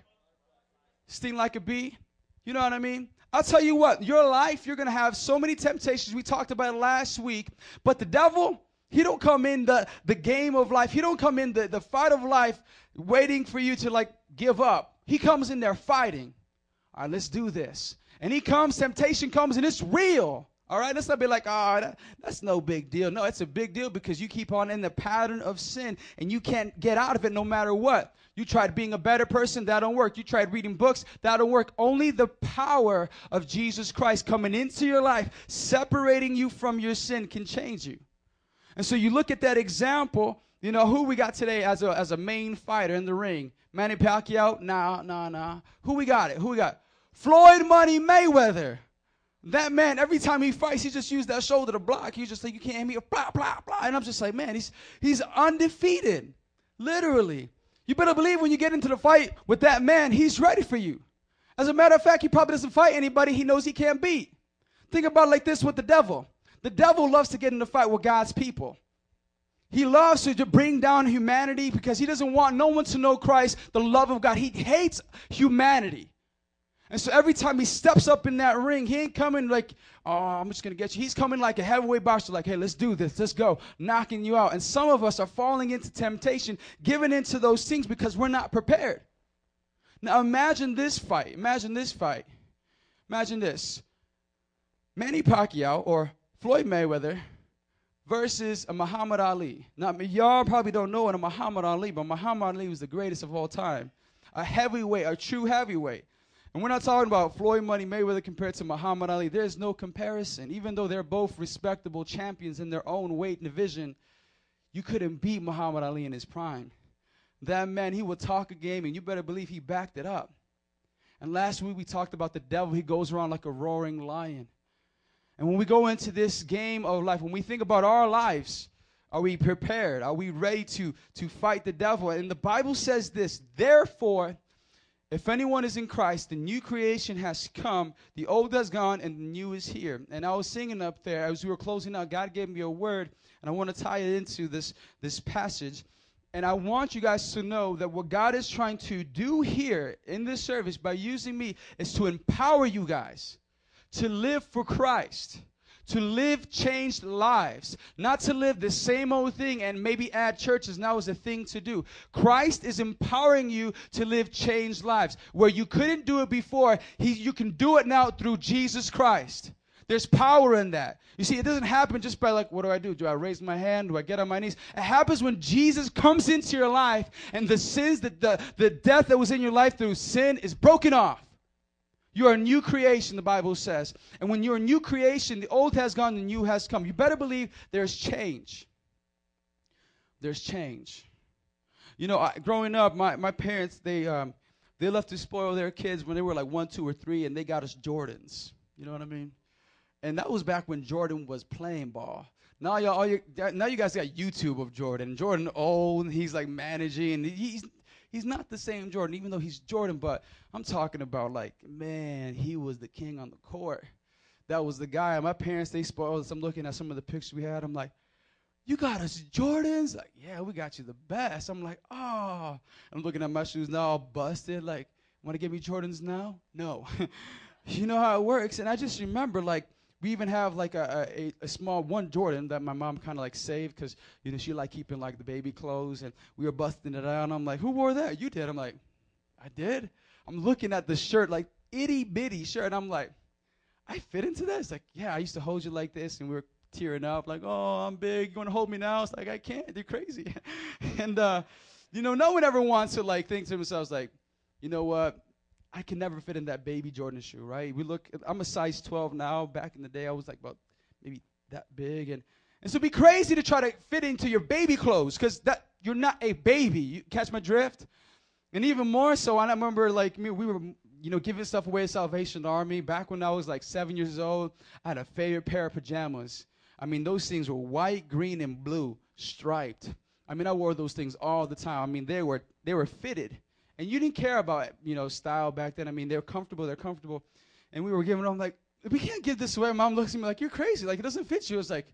sting like a bee. You know what I mean? I'll tell you what, your life, you're going to have so many temptations. We talked about last week. But the devil, he don't come in the, the game of life. He don't come in the, the fight of life waiting for you to like give up. He comes in there fighting. All right, let's do this. And he comes, temptation comes, and it's real. All right, let's not be like, oh, that, that's no big deal. No, it's a big deal because you keep on in the pattern of sin and you can't get out of it no matter what. You tried being a better person, that don't work. You tried reading books, that don't work. Only the power of Jesus Christ coming into your life, separating you from your sin, can change you. And so you look at that example, you know, who we got today as a, as a main fighter in the ring? Manny Pacquiao? Nah, nah, nah. Who we got it? Who we got? Floyd Money Mayweather. That man, every time he fights, he just used that shoulder to block. He's just like, you can't hit me, blah, blah, blah. And I'm just like, man, he's, he's undefeated. Literally. You better believe when you get into the fight with that man, he's ready for you. As a matter of fact, he probably doesn't fight anybody he knows he can't beat. Think about it like this with the devil. The devil loves to get in the fight with God's people. He loves to bring down humanity because he doesn't want no one to know Christ, the love of God. He hates humanity. And so every time he steps up in that ring, he ain't coming like, oh, I'm just going to get you. He's coming like a heavyweight boxer, like, hey, let's do this, let's go, knocking you out. And some of us are falling into temptation, giving into those things because we're not prepared. Now imagine this fight. Imagine this fight. Imagine this. Manny Pacquiao or Floyd Mayweather versus a Muhammad Ali. Now, y'all probably don't know what a Muhammad Ali, but Muhammad Ali was the greatest of all time. A heavyweight, a true heavyweight. And we're not talking about Floyd Money Mayweather compared to Muhammad Ali. There's no comparison. Even though they're both respectable champions in their own weight division, you couldn't beat Muhammad Ali in his prime. That man, he would talk a game, and you better believe he backed it up. And last week we talked about the devil. He goes around like a roaring lion. And when we go into this game of life, when we think about our lives, are we prepared? Are we ready to, to fight the devil? And the Bible says this Therefore, if anyone is in Christ, the new creation has come, the old has gone, and the new is here. And I was singing up there as we were closing out, God gave me a word, and I want to tie it into this, this passage. And I want you guys to know that what God is trying to do here in this service by using me is to empower you guys to live for Christ, to live changed lives, not to live the same old thing and maybe add churches now is a thing to do. Christ is empowering you to live changed lives. Where you couldn't do it before, he, you can do it now through Jesus Christ. There's power in that. You see, it doesn't happen just by like, what do I do? Do I raise my hand? Do I get on my knees? It happens when Jesus comes into your life and the sins, that the, the death that was in your life through sin is broken off. You are a new creation, the Bible says. And when you're a new creation, the old has gone, the new has come. You better believe there's change. There's change. You know, I, growing up, my, my parents, they, um, they left to spoil their kids when they were like one, two, or three, and they got us Jordans. You know what I mean? And that was back when Jordan was playing ball. Now y'all, you, now you guys got YouTube of Jordan. Jordan old, he's like managing. He's he's not the same Jordan, even though he's Jordan. But I'm talking about like, man, he was the king on the court. That was the guy. My parents they spoiled us. I'm looking at some of the pictures we had. I'm like, you got us Jordans? Like, yeah, we got you the best. I'm like, oh. I'm looking at my shoes now, all busted. Like, want to give me Jordans now? No. [LAUGHS] you know how it works. And I just remember like we even have like a, a, a small one Jordan that my mom kind of like saved because you know she like keeping like the baby clothes and we were busting it out. And I'm like, who wore that? You did. I'm like, I did. I'm looking at the shirt like itty bitty shirt. I'm like, I fit into this. Like, yeah, I used to hold you like this, and we were tearing up like, oh, I'm big. You want to hold me now? It's like I can't. You're crazy. [LAUGHS] and uh, you know, no one ever wants to like think to themselves like, you know what? I can never fit in that baby Jordan shoe, right? We look, I'm a size 12 now. Back in the day, I was like about maybe that big, and and so it'd be crazy to try to fit into your baby clothes because that you're not a baby. You catch my drift? And even more so, I remember like we were you know giving stuff away at Salvation Army back when I was like seven years old. I had a favorite pair of pajamas. I mean, those things were white, green, and blue, striped. I mean, I wore those things all the time. I mean, they were they were fitted, and you didn't care about you know style back then. I mean, they're comfortable. They're comfortable, and we were giving them like we can't give this away. Mom looks at me like you're crazy. Like it doesn't fit you. It's like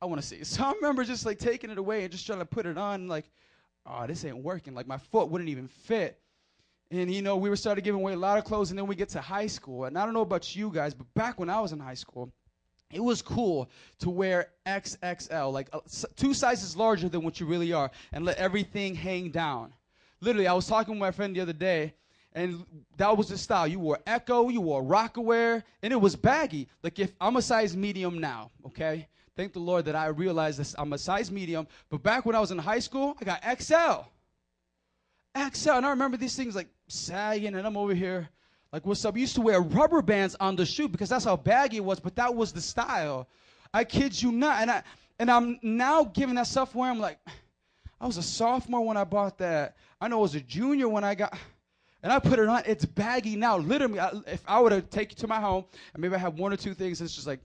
I want to see. [LAUGHS] So I remember just like taking it away and just trying to put it on. Like, oh, this ain't working. Like my foot wouldn't even fit. And you know, we were started giving away a lot of clothes, and then we get to high school. And I don't know about you guys, but back when I was in high school, it was cool to wear XXL, like uh, two sizes larger than what you really are, and let everything hang down. Literally, I was talking with my friend the other day, and that was the style. You wore Ecko, you wore Rocawear, and it was baggy. Like if I'm a size medium now, okay? Thank the Lord that I realized this. I'm a size medium, but back when I was in high school, I got XL. XL, and I remember these things like sagging, and I'm over here like what's up. We used to wear rubber bands on the shoe because that's how baggy it was, but that was the style. I kid you not, and I and I'm now giving that stuff where I'm like, I was a sophomore when I bought that. I know I was a junior when I got. And I put it on. It's baggy now. Literally, I, if I were to take you to my home and maybe I have one or two things, it's just like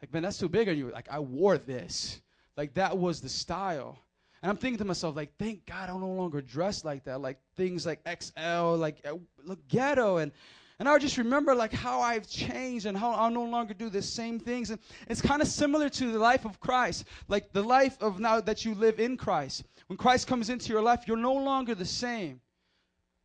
like, man, that's too big on you. Like, I wore this. Like, that was the style. And I'm thinking to myself, like, thank God I'm no longer dress like that. Like, things like XL, like, uh, look ghetto. And, and I just remember, like, how I've changed and how I no longer do the same things. And it's kind of similar to the life of Christ. Like, the life of now that you live in Christ. When Christ comes into your life, you're no longer the same.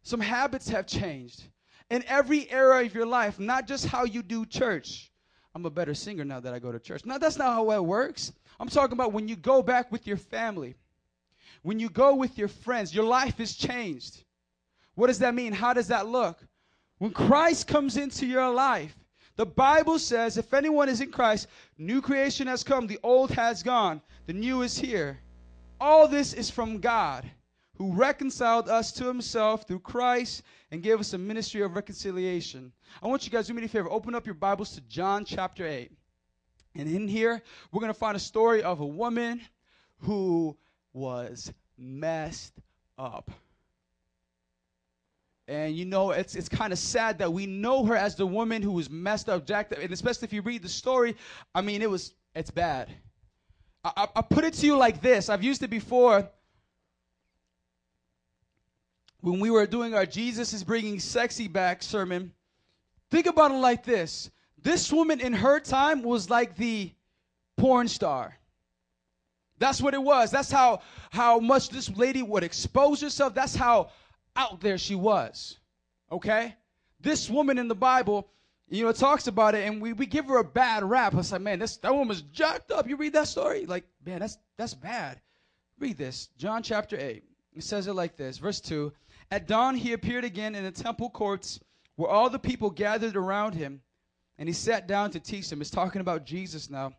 Some habits have changed. In every era of your life, not just how you do church. I'm a better singer now that I go to church. Now, that's not how it works. I'm talking about when you go back with your family, when you go with your friends, your life is changed. What does that mean? How does that look? When Christ comes into your life, the Bible says, if anyone is in Christ, new creation has come, the old has gone, the new is here. All this is from God who reconciled us to himself through Christ and gave us a ministry of reconciliation. I want you guys to do me a favor. Open up your Bibles to John chapter 8. And in here, we're going to find a story of a woman who was messed up. And you know, it's, it's kind of sad that we know her as the woman who was messed up, jacked up. And especially if you read the story, I mean, it was, it's bad. I, I, I put it to you like this I've used it before when we were doing our Jesus is bringing sexy back sermon, think about it like this. This woman in her time was like the porn star. That's what it was. That's how how much this lady would expose herself. That's how out there she was. Okay? This woman in the Bible, you know, talks about it, and we, we give her a bad rap. It's like, man, this that woman's jacked up. You read that story? Like, man, that's that's bad. Read this. John chapter 8. It says it like this, verse 2. At dawn, he appeared again in the temple courts where all the people gathered around him, and he sat down to teach them. It's talking about Jesus now.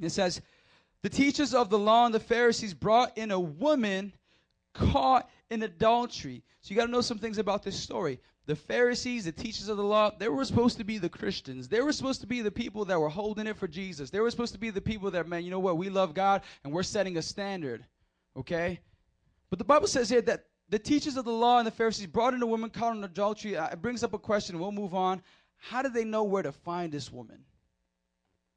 It says, The teachers of the law and the Pharisees brought in a woman caught in adultery. So you got to know some things about this story. The Pharisees, the teachers of the law, they were supposed to be the Christians. They were supposed to be the people that were holding it for Jesus. They were supposed to be the people that, man, you know what? We love God and we're setting a standard. Okay? But the Bible says here that the teachers of the law and the Pharisees brought in a woman caught in adultery. Uh, it brings up a question. We'll move on. How did they know where to find this woman?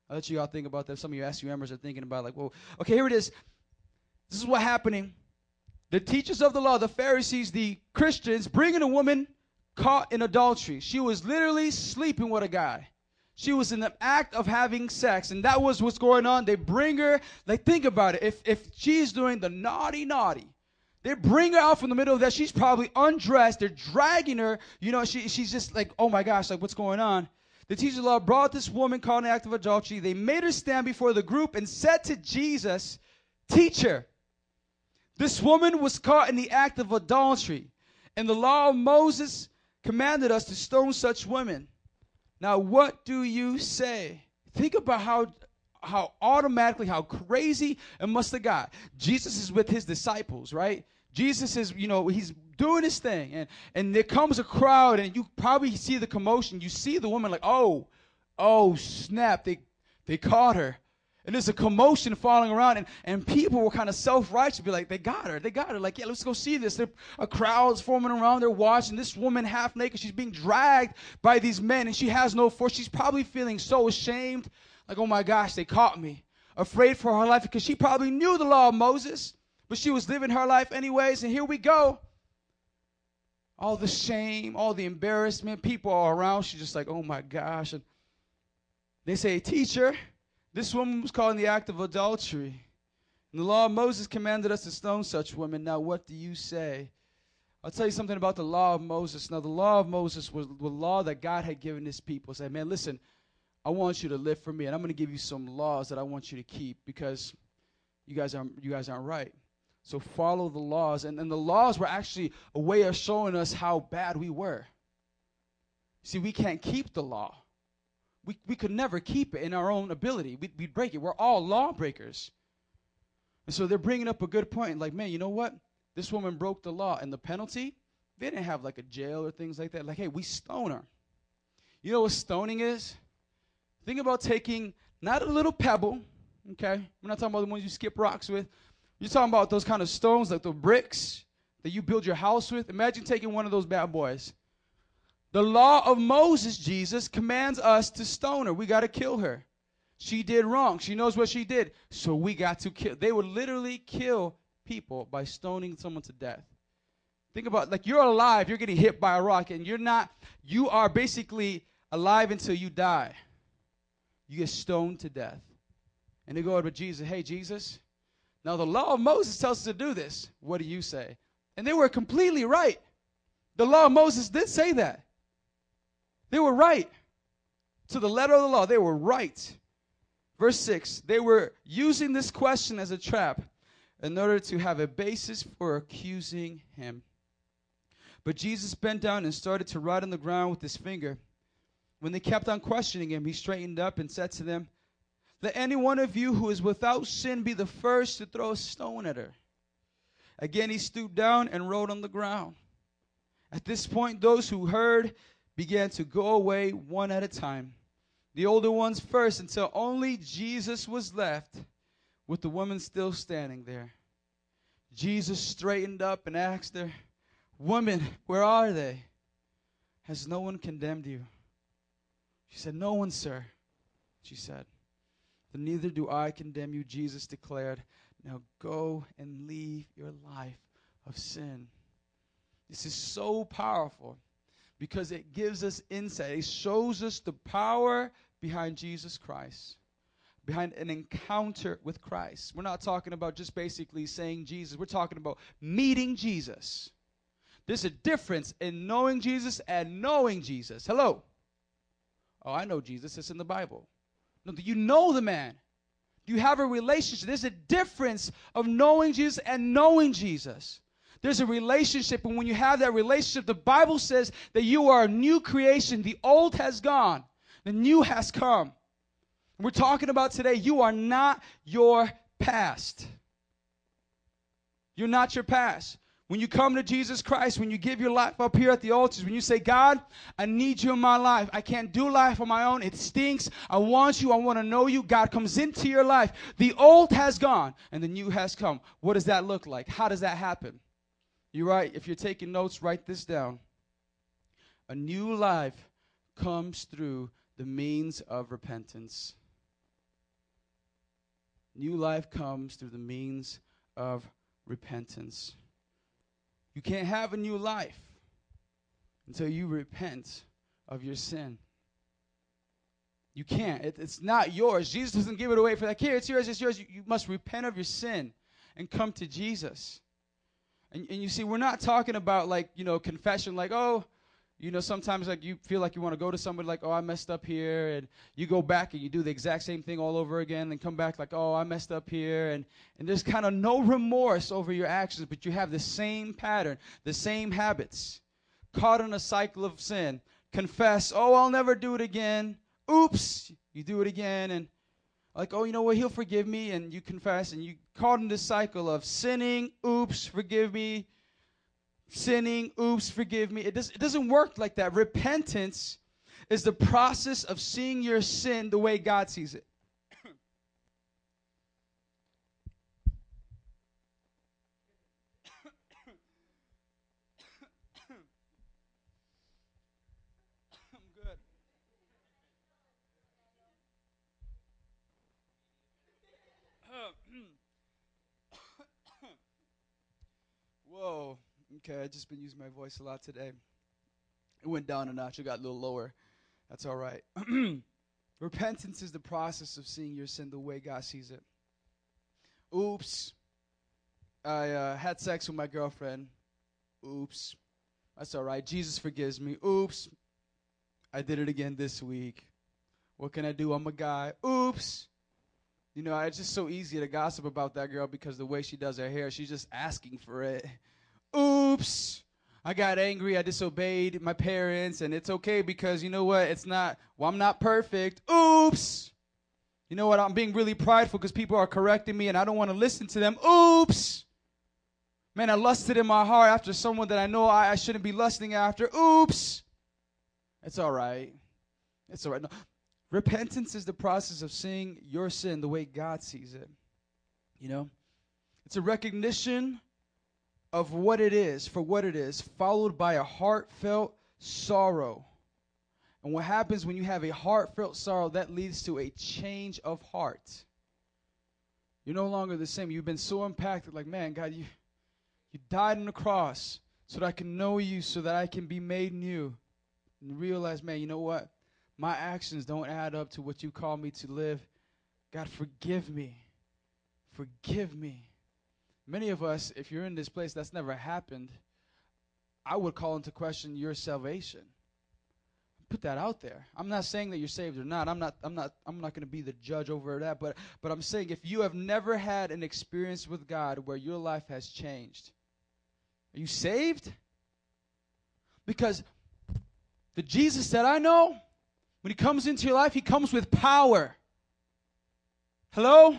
I'll let you all think about that. Some of you SUMers are thinking about, like, well, okay, here it is. This is what happening. The teachers of the law, the Pharisees, the Christians, bringing a woman caught in adultery. She was literally sleeping with a guy. She was in the act of having sex, and that was what's going on. They bring her, like, think about it. If if she's doing the naughty, naughty, they bring her out from the middle of that. She's probably undressed. They're dragging her. You know, she, she's just like, oh my gosh, like what's going on? The teacher of the law brought this woman caught in the act of adultery. They made her stand before the group and said to Jesus, Teacher, this woman was caught in the act of adultery, and the law of Moses commanded us to stone such women. Now, what do you say? Think about how how automatically, how crazy it must have got. Jesus is with his disciples, right? Jesus is, you know, he's doing his thing. And, and there comes a crowd, and you probably see the commotion. You see the woman like, oh, oh, snap, they, they caught her. And there's a commotion falling around, and, and people were kind of self righteous, be like, they got her, they got her. Like, yeah, let's go see this. There, a crowd's forming around, they're watching. This woman, half naked, she's being dragged by these men, and she has no force. She's probably feeling so ashamed, like, oh my gosh, they caught me. Afraid for her life, because she probably knew the law of Moses, but she was living her life anyways, and here we go. All the shame, all the embarrassment, people are around. She's just like, oh my gosh. And they say, teacher, this woman was caught in the act of adultery. And the law of Moses commanded us to stone such women. Now, what do you say? I'll tell you something about the law of Moses. Now, the law of Moses was the law that God had given his people. Say, man, listen, I want you to live for me, and I'm going to give you some laws that I want you to keep because you guys aren't, you guys aren't right. So follow the laws. And, and the laws were actually a way of showing us how bad we were. See, we can't keep the law we, we could never keep it in our own ability. We'd, we'd break it. We're all lawbreakers. And so they're bringing up a good point. Like, man, you know what? This woman broke the law. And the penalty, they didn't have like a jail or things like that. Like, hey, we stone her. You know what stoning is? Think about taking not a little pebble, okay? We're not talking about the ones you skip rocks with. You're talking about those kind of stones, like the bricks that you build your house with. Imagine taking one of those bad boys the law of Moses, Jesus, commands us to stone her. We got to kill her. She did wrong. She knows what she did. So we got to kill. They would literally kill people by stoning someone to death. Think about like you're alive, you're getting hit by a rock, and you're not, you are basically alive until you die. You get stoned to death. And they go over to Jesus, hey, Jesus, now the law of Moses tells us to do this. What do you say? And they were completely right. The law of Moses did say that. They were right. To the letter of the law, they were right. Verse 6 they were using this question as a trap in order to have a basis for accusing him. But Jesus bent down and started to write on the ground with his finger. When they kept on questioning him, he straightened up and said to them, Let any one of you who is without sin be the first to throw a stone at her. Again, he stooped down and wrote on the ground. At this point, those who heard began to go away one at a time, the older ones first, until only Jesus was left with the woman still standing there. Jesus straightened up and asked her, Woman, where are they? Has no one condemned you? She said, No one, sir. She said, Then neither do I condemn you, Jesus declared. Now go and leave your life of sin. This is so powerful because it gives us insight. It shows us the power behind Jesus Christ, behind an encounter with Christ. We're not talking about just basically saying Jesus, we're talking about meeting Jesus. There's a difference in knowing Jesus and knowing Jesus. Hello. Oh, I know Jesus. It's in the Bible. No, do you know the man? Do you have a relationship? There's a difference of knowing Jesus and knowing Jesus. There's a relationship, and when you have that relationship, the Bible says that you are a new creation. The old has gone, the new has come. We're talking about today, you are not your past. You're not your past. When you come to Jesus Christ, when you give your life up here at the altars, when you say, God, I need you in my life. I can't do life on my own. It stinks. I want you. I want to know you. God comes into your life. The old has gone and the new has come. What does that look like? How does that happen? You write, if you're taking notes, write this down. A new life comes through the means of repentance. New life comes through the means of repentance. You can't have a new life until you repent of your sin. You can't. It, it's not yours. Jesus doesn't give it away for that Here, It's yours. It's yours. You, you must repent of your sin and come to Jesus. And, and you see, we're not talking about like, you know, confession, like, oh, you know, sometimes like you feel like you want to go to somebody like, oh, I messed up here, and you go back and you do the exact same thing all over again, and come back like, oh, I messed up here, and and there's kind of no remorse over your actions, but you have the same pattern, the same habits, caught in a cycle of sin. Confess, oh, I'll never do it again. Oops, you do it again, and like, oh, you know what, he'll forgive me, and you confess, and you caught in this cycle of sinning, oops, forgive me, sinning, oops, forgive me. It, does, it doesn't work like that. Repentance is the process of seeing your sin the way God sees it. [COUGHS] Whoa. Okay, I just been using my voice a lot today. It went down a notch. It got a little lower. That's all right. [COUGHS] Repentance is the process of seeing your sin the way God sees it. Oops. I uh, had sex with my girlfriend. Oops. That's all right. Jesus forgives me. Oops. I did it again this week. What can I do? I'm a guy. Oops. You know, it's just so easy to gossip about that girl because the way she does her hair, she's just asking for it. Oops. I got angry. I disobeyed my parents, and it's okay because you know what? It's not, well, I'm not perfect. Oops. You know what? I'm being really prideful because people are correcting me and I don't want to listen to them. Oops. Man, I lusted in my heart after someone that I know I, I shouldn't be lusting after. Oops. It's all right. It's all right. No. Repentance is the process of seeing your sin the way God sees it. You know? It's a recognition of what it is, for what it is, followed by a heartfelt sorrow. And what happens when you have a heartfelt sorrow, that leads to a change of heart. You're no longer the same. You've been so impacted, like, man, God, you, you died on the cross so that I can know you, so that I can be made new. And realize, man, you know what? My actions don't add up to what you call me to live. God, forgive me. Forgive me. Many of us, if you're in this place, that's never happened. I would call into question your salvation. Put that out there. I'm not saying that you're saved or not. I'm not. I'm not. I'm not going to be the judge over that. But but I'm saying if you have never had an experience with God where your life has changed, are you saved? Because the Jesus that I know, when he comes into your life, he comes with power. Hello?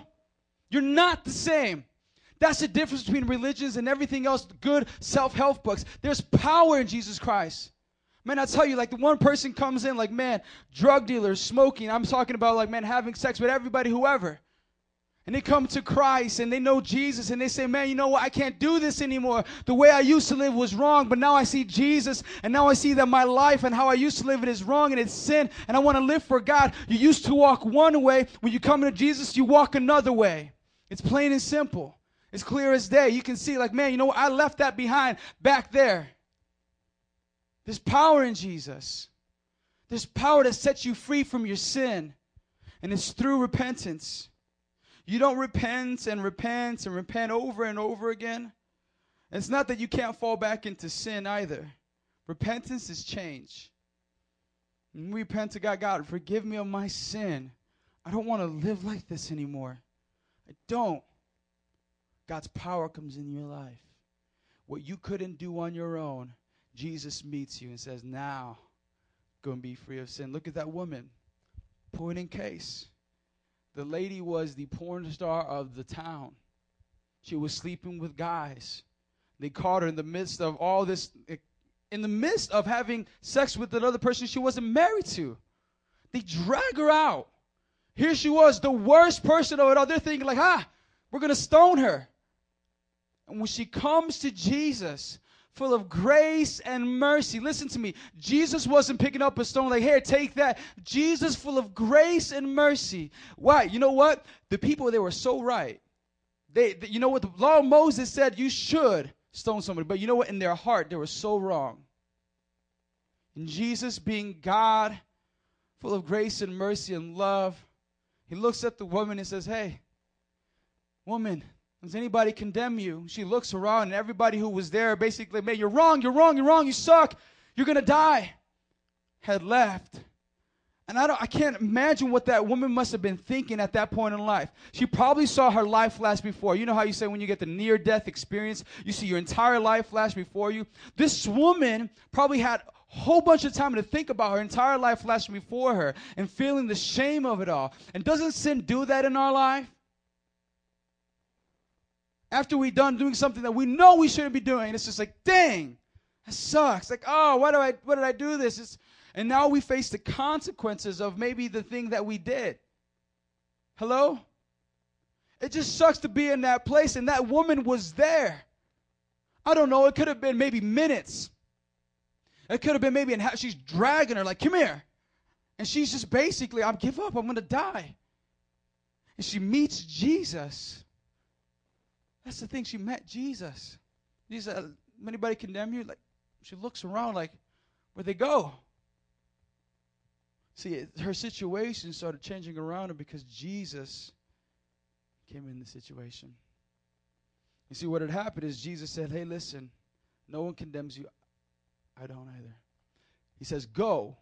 You're not the same. That's the difference between religions and everything else, good self help books. There's power in Jesus Christ. Man, I tell you, like the one person comes in, like, man, drug dealers, smoking. I'm talking about, like, man, having sex with everybody, whoever. And they come to Christ and they know Jesus and they say, Man, you know what? I can't do this anymore. The way I used to live was wrong, but now I see Jesus and now I see that my life and how I used to live it is wrong and it's sin and I want to live for God. You used to walk one way. When you come into Jesus, you walk another way. It's plain and simple. It's clear as day. You can see, like, man, you know what? I left that behind back there. There's power in Jesus. There's power to set you free from your sin. And it's through repentance. You don't repent and repent and repent over and over again. It's not that you can't fall back into sin either. Repentance is change. We repent to God, God, forgive me of my sin. I don't want to live like this anymore. I don't. God's power comes in your life. What you couldn't do on your own, Jesus meets you and says, Now, go and be free of sin. Look at that woman. Point in case. The lady was the porn star of the town. She was sleeping with guys. They caught her in the midst of all this, in the midst of having sex with another person she wasn't married to. They drag her out. Here she was, the worst person of it all. They're thinking, like, ah, we're going to stone her. And when she comes to Jesus, full of grace and mercy. Listen to me. Jesus wasn't picking up a stone like, here, take that. Jesus full of grace and mercy. Why? You know what? The people, they were so right. They, they, you know what? The law of Moses said you should stone somebody. But you know what? In their heart, they were so wrong. And Jesus, being God, full of grace and mercy and love, he looks at the woman and says, hey, woman, does anybody condemn you? She looks around and everybody who was there basically, man, you're wrong, you're wrong, you're wrong, you suck, you're gonna die, had left. And I, don't, I can't imagine what that woman must have been thinking at that point in life. She probably saw her life flash before. You know how you say when you get the near death experience, you see your entire life flash before you? This woman probably had a whole bunch of time to think about her entire life flashing before her and feeling the shame of it all. And doesn't sin do that in our life? After we done doing something that we know we shouldn't be doing. It's just like, dang, that sucks. Like, oh, why do I why did I do this? It's, and now we face the consequences of maybe the thing that we did. Hello? It just sucks to be in that place, and that woman was there. I don't know, it could have been maybe minutes. It could have been maybe, and she's dragging her, like, come here. And she's just basically, I'm give up, I'm to die. And she meets Jesus. That's the thing, she met Jesus. Jesus, uh, anybody condemn you? Like, she looks around like, where'd they go? See, her situation started changing around her because Jesus came in the situation. You see, what had happened is Jesus said, Hey, listen, no one condemns you. I don't either. He says, Go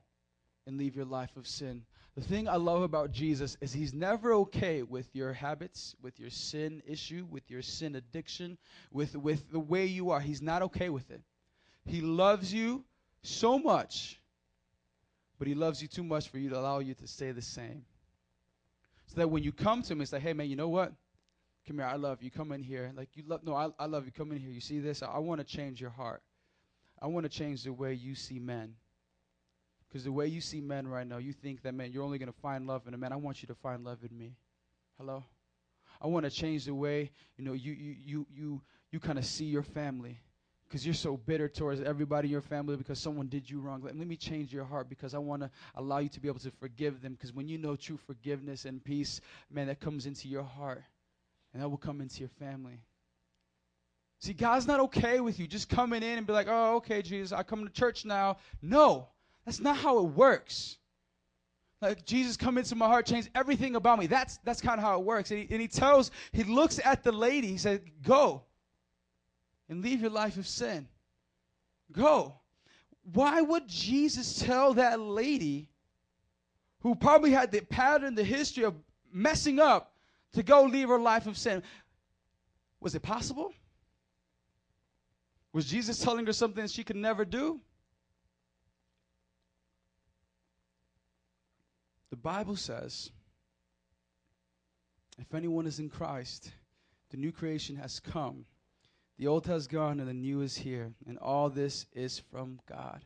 and leave your life of sin. The thing I love about Jesus is he's never okay with your habits, with your sin issue, with your sin addiction, with, with the way you are. He's not okay with it. He loves you so much, but he loves you too much for you to allow you to stay the same. So that when you come to him, it's like, hey, man, you know what? Come here, I love you. Come in here. Like, you love, no, I, I love you. Come in here. You see this? I, I want to change your heart. I want to change the way you see men. Because the way you see men right now, you think that, man, you're only going to find love in a man. I want you to find love in me. Hello? I want to change the way, you know, you, you, you, you, you kind of see your family because you're so bitter towards everybody in your family because someone did you wrong. Let, let me change your heart because I want to allow you to be able to forgive them. Because when you know true forgiveness and peace, man, that comes into your heart and that will come into your family. See, God's not okay with you just coming in and be like, oh, okay, Jesus, I come to church now. No, that's not how it works. Like Jesus come into my heart, change everything about me. That's that's kind of how it works. And he, and he tells, he looks at the lady. He said, "Go and leave your life of sin. Go." Why would Jesus tell that lady, who probably had the pattern, the history of messing up, to go leave her life of sin? Was it possible? Was Jesus telling her something she could never do? Bible says, if anyone is in Christ, the new creation has come. The old has gone and the new is here. And all this is from God.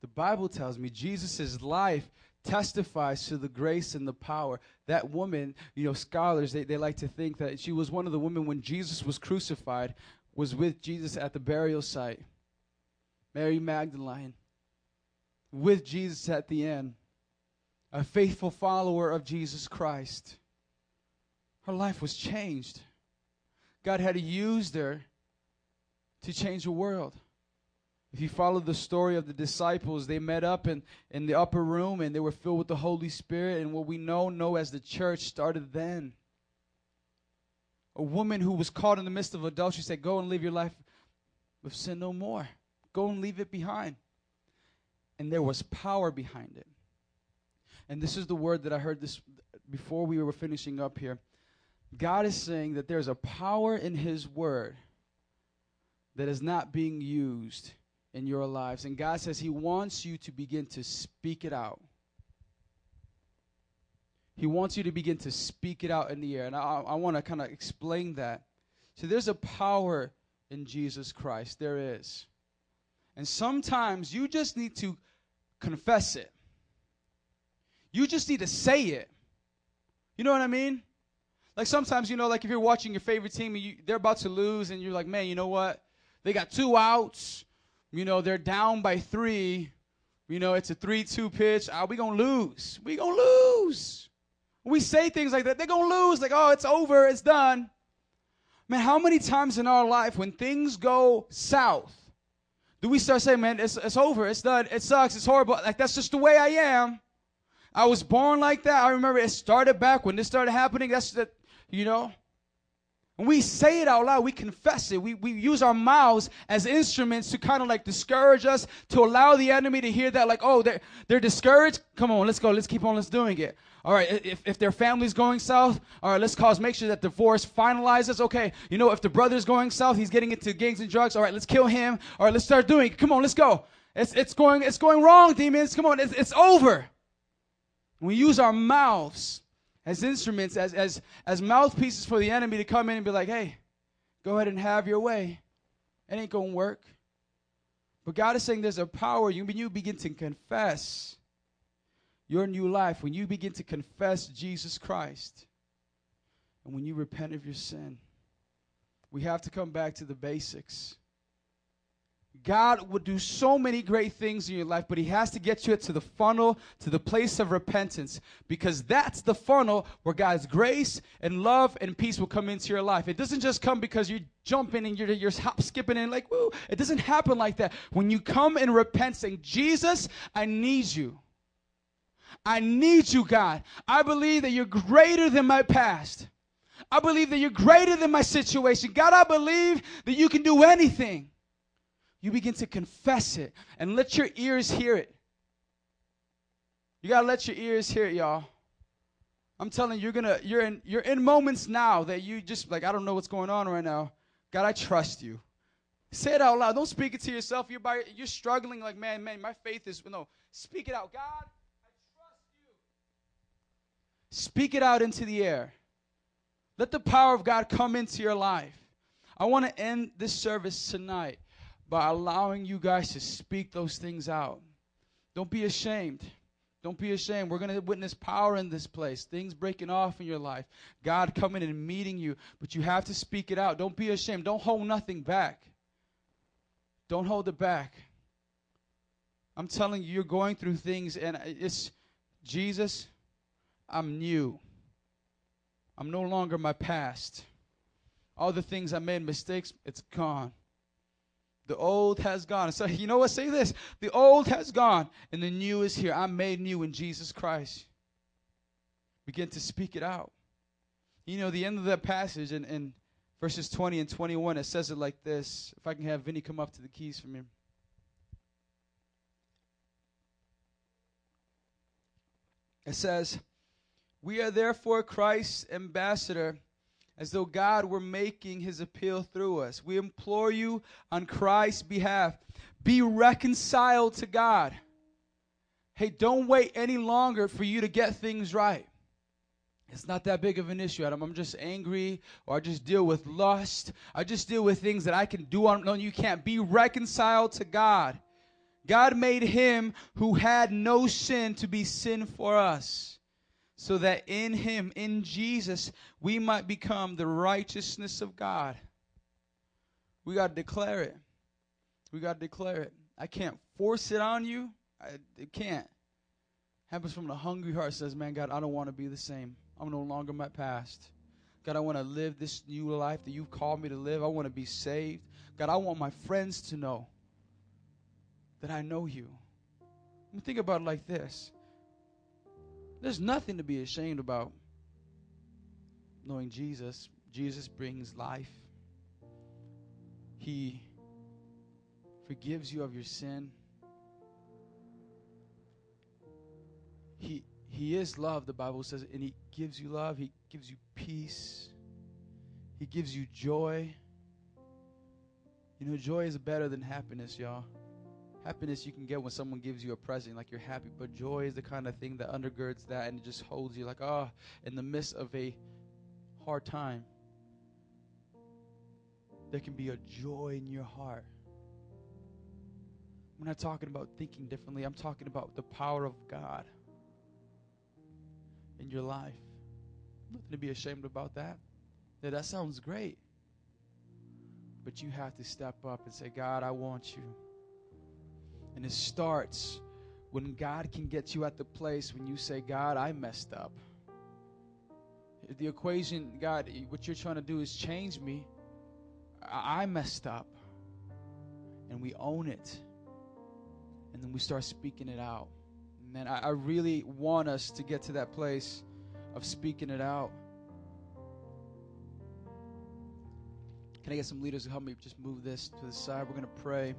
The Bible tells me Jesus' life testifies to the grace and the power. That woman, you know, scholars, they, they like to think that she was one of the women when Jesus was crucified, was with Jesus at the burial site. Mary Magdalene, with Jesus at the end a faithful follower of Jesus Christ. Her life was changed. God had used her to change the world. If you follow the story of the disciples, they met up in, in the upper room and they were filled with the Holy Spirit. And what we know, know as the church started then. A woman who was caught in the midst of adultery said, Go and live your life with sin no more. Go and leave it behind. And there was power behind it. And this is the word that I heard this before we were finishing up here. God is saying that there's a power in His word that is not being used in your lives. And God says He wants you to begin to speak it out. He wants you to begin to speak it out in the air. And I, I want to kind of explain that. So there's a power in Jesus Christ. There is. And sometimes you just need to confess it. You just need to say it. You know what I mean? Like sometimes, you know, like if you're watching your favorite team and you, they're about to lose, and you're like, man, you know what? They got two outs. You know, they're down by three. You know, it's a 3 2 pitch. Are ah, we going to lose? we going to lose. we say things like that, they're going to lose. Like, oh, it's over. It's done. Man, how many times in our life when things go south, do we start saying, man, it's, it's over. It's done. It sucks. It's horrible. Like, that's just the way I am. I was born like that. I remember it started back when this started happening. That's the, you know. And we say it out loud. We confess it. We, we use our mouths as instruments to kind of like discourage us, to allow the enemy to hear that, like, oh, they're, they're discouraged. Come on, let's go. Let's keep on. Let's doing it. All right, if, if their family's going south, all right, let's cause, make sure that divorce finalizes. Okay, you know, if the brother's going south, he's getting into gangs and drugs. All right, let's kill him. All right, let's start doing it. Come on, let's go. It's, it's going, it's going wrong, demons. Come on, it's, it's over. We use our mouths as instruments, as, as, as mouthpieces for the enemy to come in and be like, hey, Go ahead and have your way. It ain't going to work. But God is saying there's a power. You, when you begin to confess your new life, when you begin to confess Jesus Christ, and when you repent of your sin, we have to come back to the basics. God will do so many great things in your life, but He has to get you to the funnel, to the place of repentance, because that's the funnel where God's grace and love and peace will come into your life. It doesn't just come because you're jumping and you're, you're hop skipping and like, woo. It doesn't happen like that. When you come and repent, saying, Jesus, I need you. I need you, God. I believe that you're greater than my past. I believe that you're greater than my situation. God, I believe that you can do anything you begin to confess it and let your ears hear it. You gotta let your ears hear it, y'all. I'm telling you, you're gonna you're in you're in moments now that you just like I don't know what's going on right now. God, I trust you. Say it out loud. Don't speak it to yourself. You're by you're struggling like man, man, my faith is no. Speak it out. God, I trust you. Speak it out into the air. Let the power of God come into your life. I want to end this service tonight by allowing you guys to speak those things out. Don't be ashamed. Don't be ashamed. We're going to witness power in this place. Things breaking off in your life. God coming and meeting you. But you have to speak it out. Don't be ashamed. Don't hold nothing back. Don't hold it back. I'm telling you, you're going through things, and it's Jesus, I'm new. I'm no longer my past. All the things I made mistakes, it's gone. The old has gone. So, you know what? Say this the old has gone, and the new is here. I'm made new in Jesus Christ. Begin to speak it out. You know, the end of that passage in, in verses 20 and 21, it says it like this. If I can have Vinny come up to the keys for me. It says, We are therefore Christ's ambassador as though God were making his appeal through us. We implore you on Christ's behalf be reconciled to God. Hey, don't wait any longer for you to get things right. It's not that big of an issue, Adam. I'm just angry, or I just deal with lust. I just deal with things that I can do on no, you can't. Be reconciled to God. God made him who had no sin to be sin for us so that in him, in Jesus, we might become the righteousness of God. We got to declare it. We got to declare it. I can't force it on you. I, it can't. Happens from the hungry heart says, Man, God, I don't want to be the same. I'm no longer my past. God, I want to live this new life that you've called me to live. I want to be saved. God, I want my friends to know that I know you. Let me think about it like this there's nothing to be ashamed about knowing Jesus. Jesus brings life. He forgives you of your sin. He he is love, the Bible says, and he gives you love, he gives you peace. He gives you joy. You know, joy is better than happiness, y'all. Happiness you can get when someone gives you a present, like you're happy, but joy is the kind of thing that undergirds that and it just holds you, like, oh, in the midst of a hard time, there can be a joy in your heart. I'm not talking about thinking differently, I'm talking about the power of God in your life. Nothing to be ashamed about that. Yeah, that sounds great. But you have to step up and say, God, I want you. And it starts when God can get you at the place when you say, God, I messed up. The equation, God, what you're trying to do is change me. I, messed up. And we own it. And then we start speaking it out. Man, I, I really want us to get to that place of speaking it out. Can I get some leaders to help me just move this to the side? We're going to pray.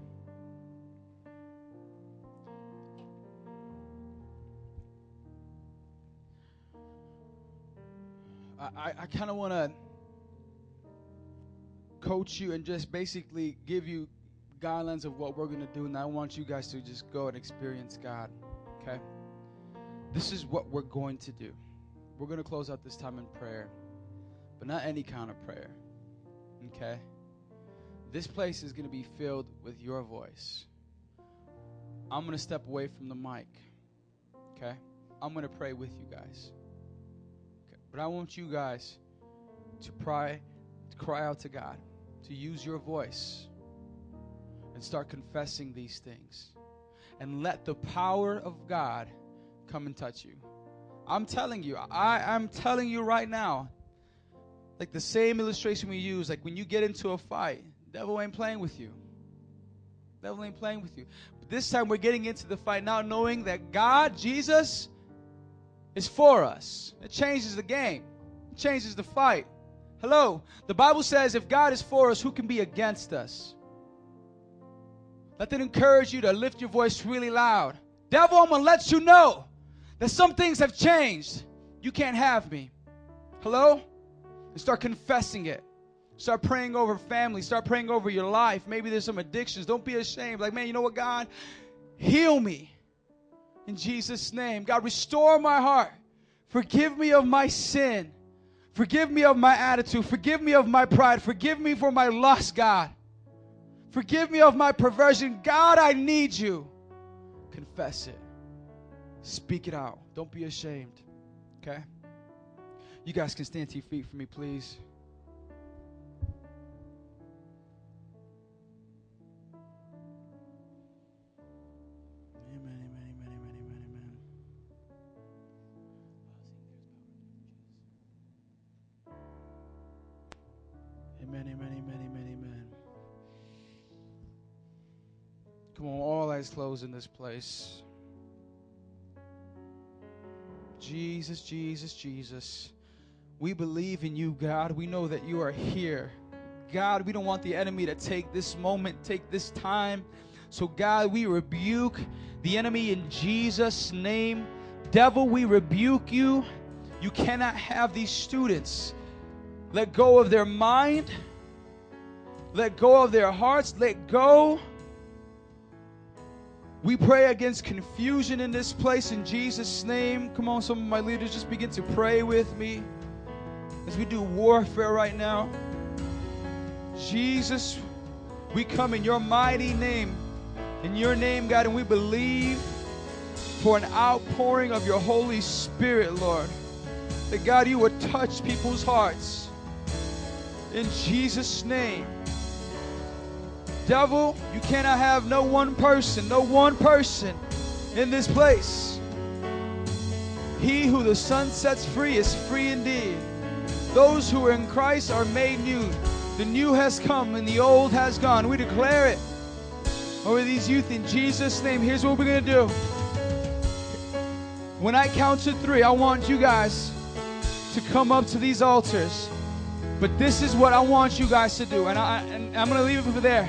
I, I kind of want to coach you and just basically give you guidelines of what we're going to do. And I want you guys to just go and experience God. Okay? This is what we're going to do. We're going to close out this time in prayer, but not any kind of prayer. Okay? This place is going to be filled with your voice. I'm going to step away from the mic. Okay? I'm going to pray with you guys. But I want you guys to pray, to cry out to God, to use your voice and start confessing these things. And let the power of God come and touch you. I'm telling you, I, I'm telling you right now, like the same illustration we use, like when you get into a fight, devil ain't playing with you. Devil ain't playing with you. But this time we're getting into the fight now knowing that God, Jesus, is for us. It changes the game. It changes the fight. Hello. The Bible says if God is for us, who can be against us? Let that encourage you to lift your voice really loud. Devil, I'm to let you know that some things have changed. You can't have me. Hello? And start confessing it. Start praying over family. Start praying over your life. Maybe there's some addictions. Don't be ashamed. Like, man, you know what, God? Heal me. In Jesus' name. God, restore my heart. Forgive me of my sin. Forgive me of my attitude. Forgive me of my pride. Forgive me for my lust, God. Forgive me of my perversion. God, I need you. Confess it. Speak it out. Don't be ashamed. Okay? You guys can stand to your feet for me, please. Amen, amen, amen, amen, amen. Come on, all eyes closed in this place. Jesus, Jesus, Jesus. We believe in you, God. We know that you are here. God, we don't want the enemy to take this moment, take this time. So, God, we rebuke the enemy in Jesus' name. Devil, we rebuke you. You cannot have these students. Let go of their mind. Let go of their hearts. Let go. We pray against confusion in this place in Jesus' name. Come on, some of my leaders, just begin to pray with me as we do warfare right now. Jesus, we come in your mighty name, in your name, God, and we believe for an outpouring of your Holy Spirit, Lord. That God, you would touch people's hearts. In Jesus' name. Devil, you cannot have no one person, no one person in this place. He who the Son sets free is free indeed. Those who are in Christ are made new. The new has come and the old has gone. We declare it over these youth in Jesus' name. Here's what we're going to do. When I count to three, I want you guys to come up to these altars. But this is what I want you guys to do. And, I, and I'm going to leave it for there.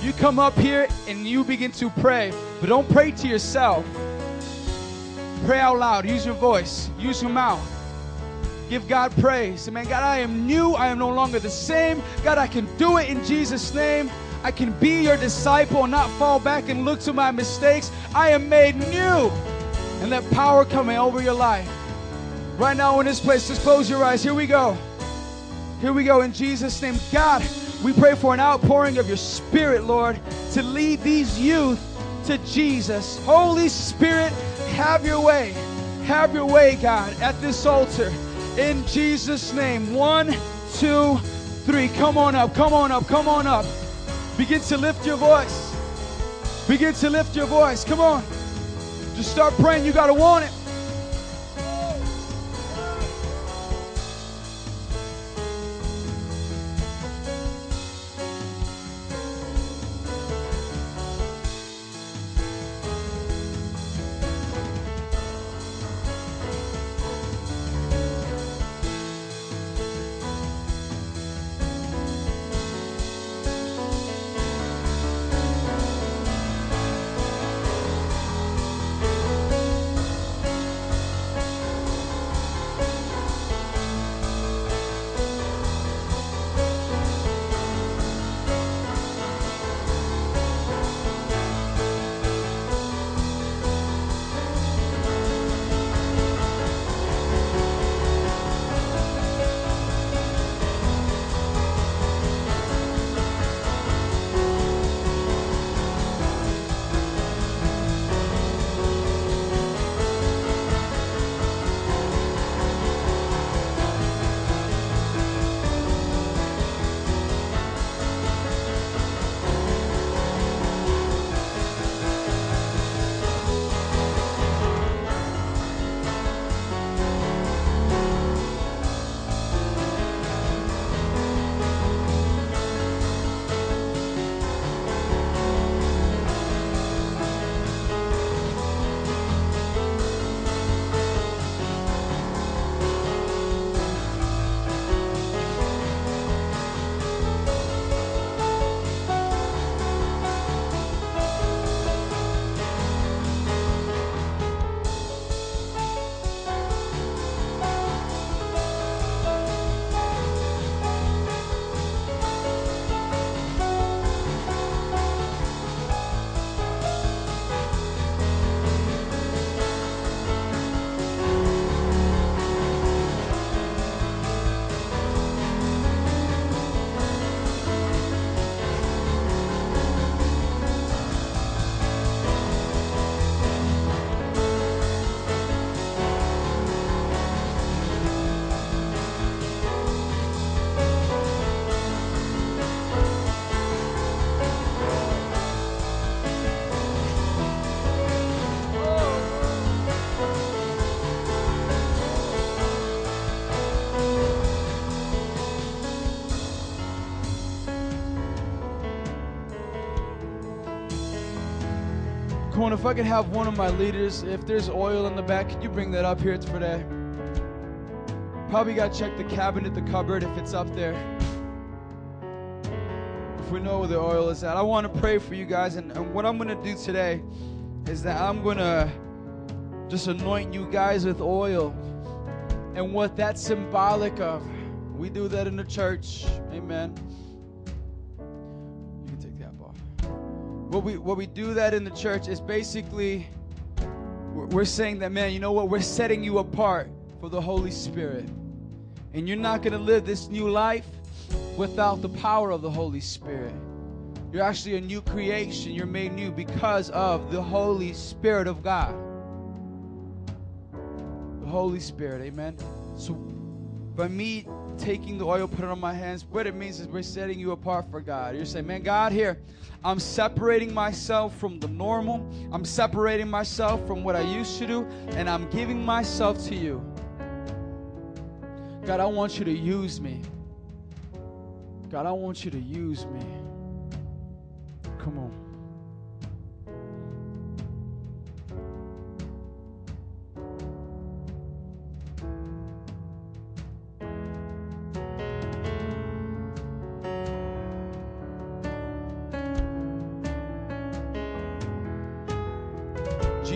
You come up here and you begin to pray. But don't pray to yourself. Pray out loud. Use your voice. Use your mouth. Give God praise. Man, God, I am new. I am no longer the same. God, I can do it in Jesus' name. I can be your disciple and not fall back and look to my mistakes. I am made new. And let power come over your life. Right now in this place, just close your eyes. Here we go. Here we go in Jesus' name. God, we pray for an outpouring of your spirit, Lord, to lead these youth to Jesus. Holy Spirit, have your way. Have your way, God, at this altar. In Jesus' name. One, two, three. Come on up, come on up, come on up. Begin to lift your voice. Begin to lift your voice. Come on. Just start praying. You got to want it. If I could have one of my leaders, if there's oil in the back, can you bring that up here today? Probably got to check the cabinet, the cupboard, if it's up there. If we know where the oil is at. I want to pray for you guys, and, and what I'm going to do today is that I'm going to just anoint you guys with oil. And what that's symbolic of, we do that in the church. Amen. What we what we do that in the church is basically we're, saying that man, you know what? We're setting you apart for the Holy Spirit. And you're not going to live this new life without the power of the Holy Spirit. You're actually a new creation. You're made new because of the Holy Spirit of God. The Holy Spirit, amen. So by me taking the oil, put it on my hands, what it means is we're setting you apart for God. You're saying, man, God, here, I'm separating myself from the normal. I'm separating myself from what I used to do, and I'm giving myself to you. God, I want you to use me. God, I want you to use me. Come on.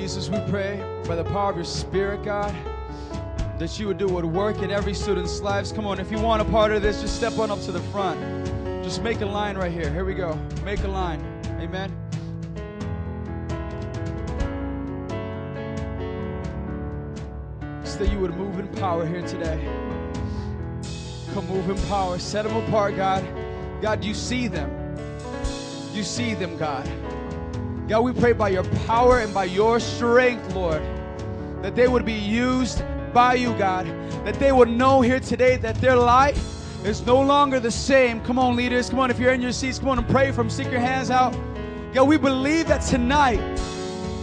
Jesus, we pray by the power of your Spirit, God that you would do would work in every student's lives. Come on, if you want a part of this, just step on up to the front. Just make a line right here. Here we go. Make a line. Amen. So that you would move in power here today. Come move in power. Set them apart, God. God, you see them. You see them, God. God, we pray by your power and by your strength, Lord, that they would be used by you, God, that they would know here today that their life is no longer the same. Come on, leaders. Come on, if you're in your seats, come on and pray from. Stick your hands out. God, we believe that tonight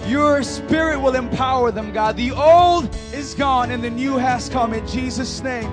your spirit will empower them, God. The old is gone and the new has come in Jesus' name.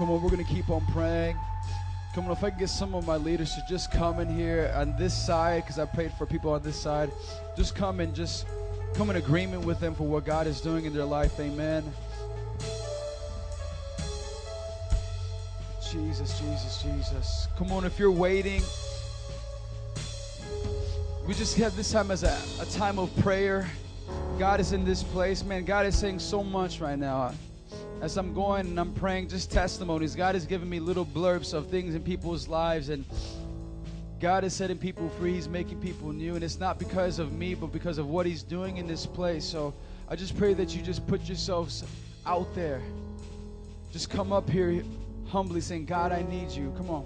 Come on, we're going to keep on praying. Come on, if I can get some of my leaders to just come in here on this side, because I prayed for people on this side, just come and just come in agreement with them for what God is doing in their life. Amen. Jesus, Jesus, Jesus. Come on, if you're waiting, we just have this time as a, a time of prayer. God is in this place. Man, God is saying so much right now as I'm going and I'm praying, just testimonies. God is giving me little blurbs of things in people's lives, and God is setting people free. He's making people new, and it's not because of me, but because of what He's doing in this place. So I just pray that you just put yourselves out there. Just come up here humbly saying, God, I need you. Come on.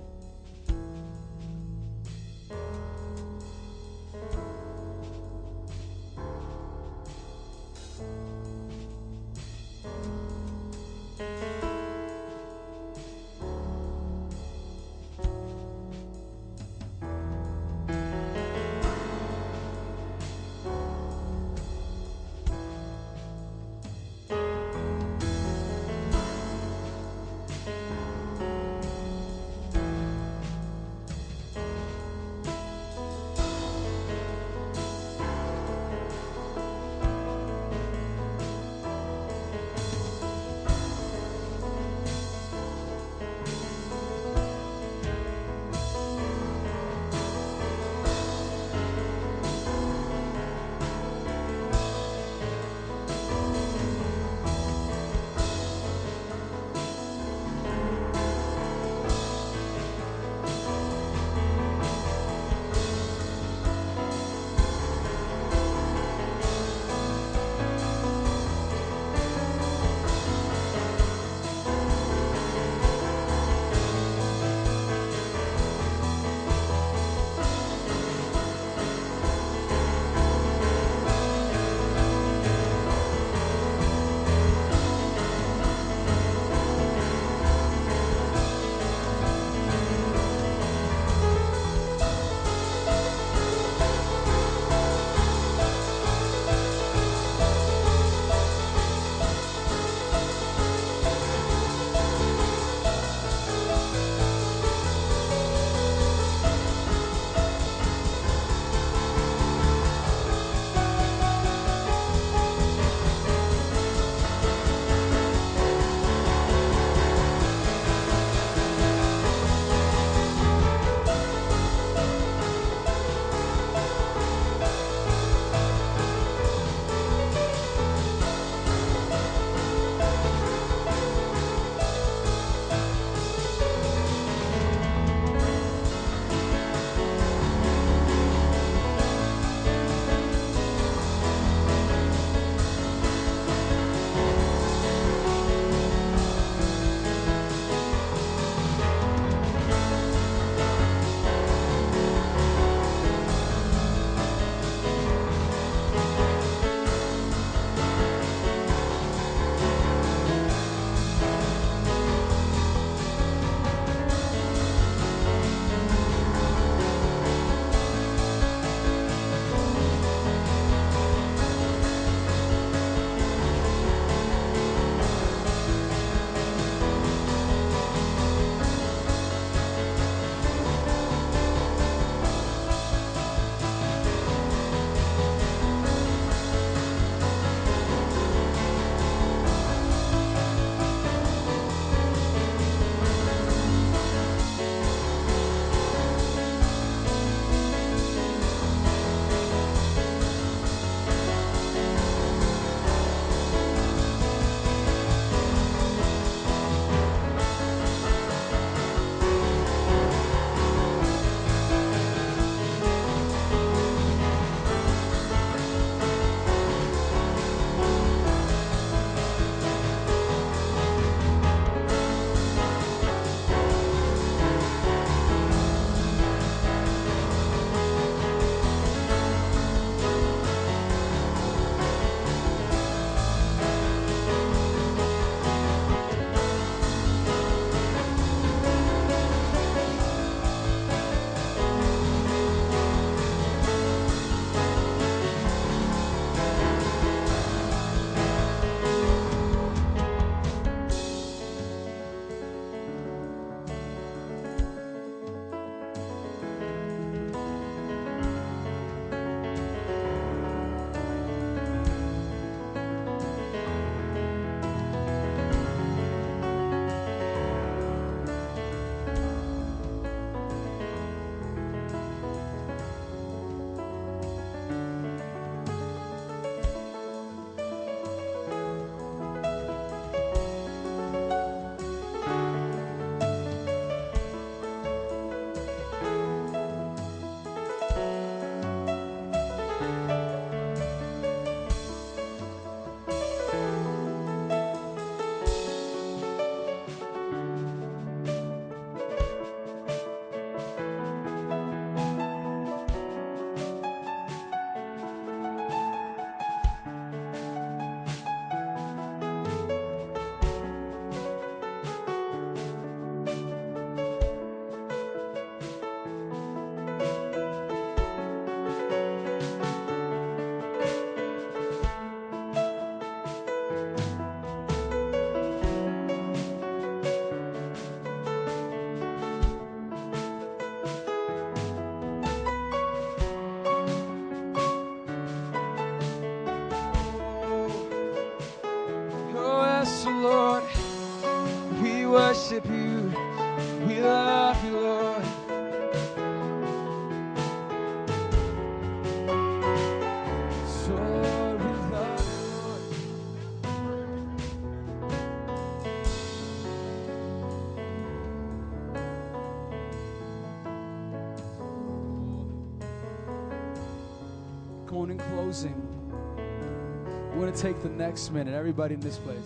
Take the next minute, everybody in this place,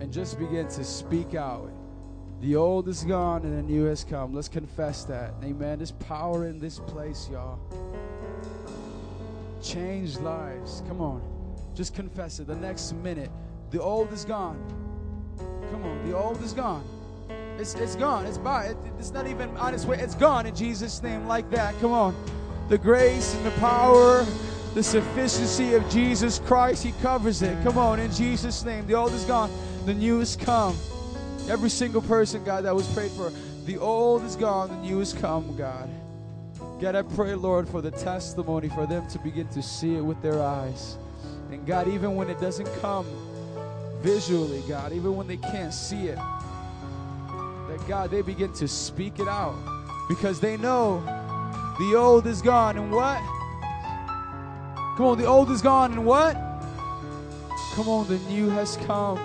and just begin to speak out. The old is gone and the new has come. Let's confess that. Amen. There's power in this place, y'all. Change lives. Come on. Just confess it. The next minute, the old is gone. Come on. The old is gone. It's, it's gone. It's by. It, it's not even on its way. It's gone in Jesus' name, like that. Come on. The grace and the power, the sufficiency of Jesus Christ, He covers it. Come on. In Jesus' name. The old is gone. The new has come. Every single person, God, that was prayed for. The old is gone, the new has come, God. God, I pray, Lord, for the testimony, for them to begin to see it with their eyes. And God, even when it doesn't come visually, God, even when they can't see it, that God, they begin to speak it out because they know the old is gone and what? Come on, the old is gone and what? Come on, the new has come.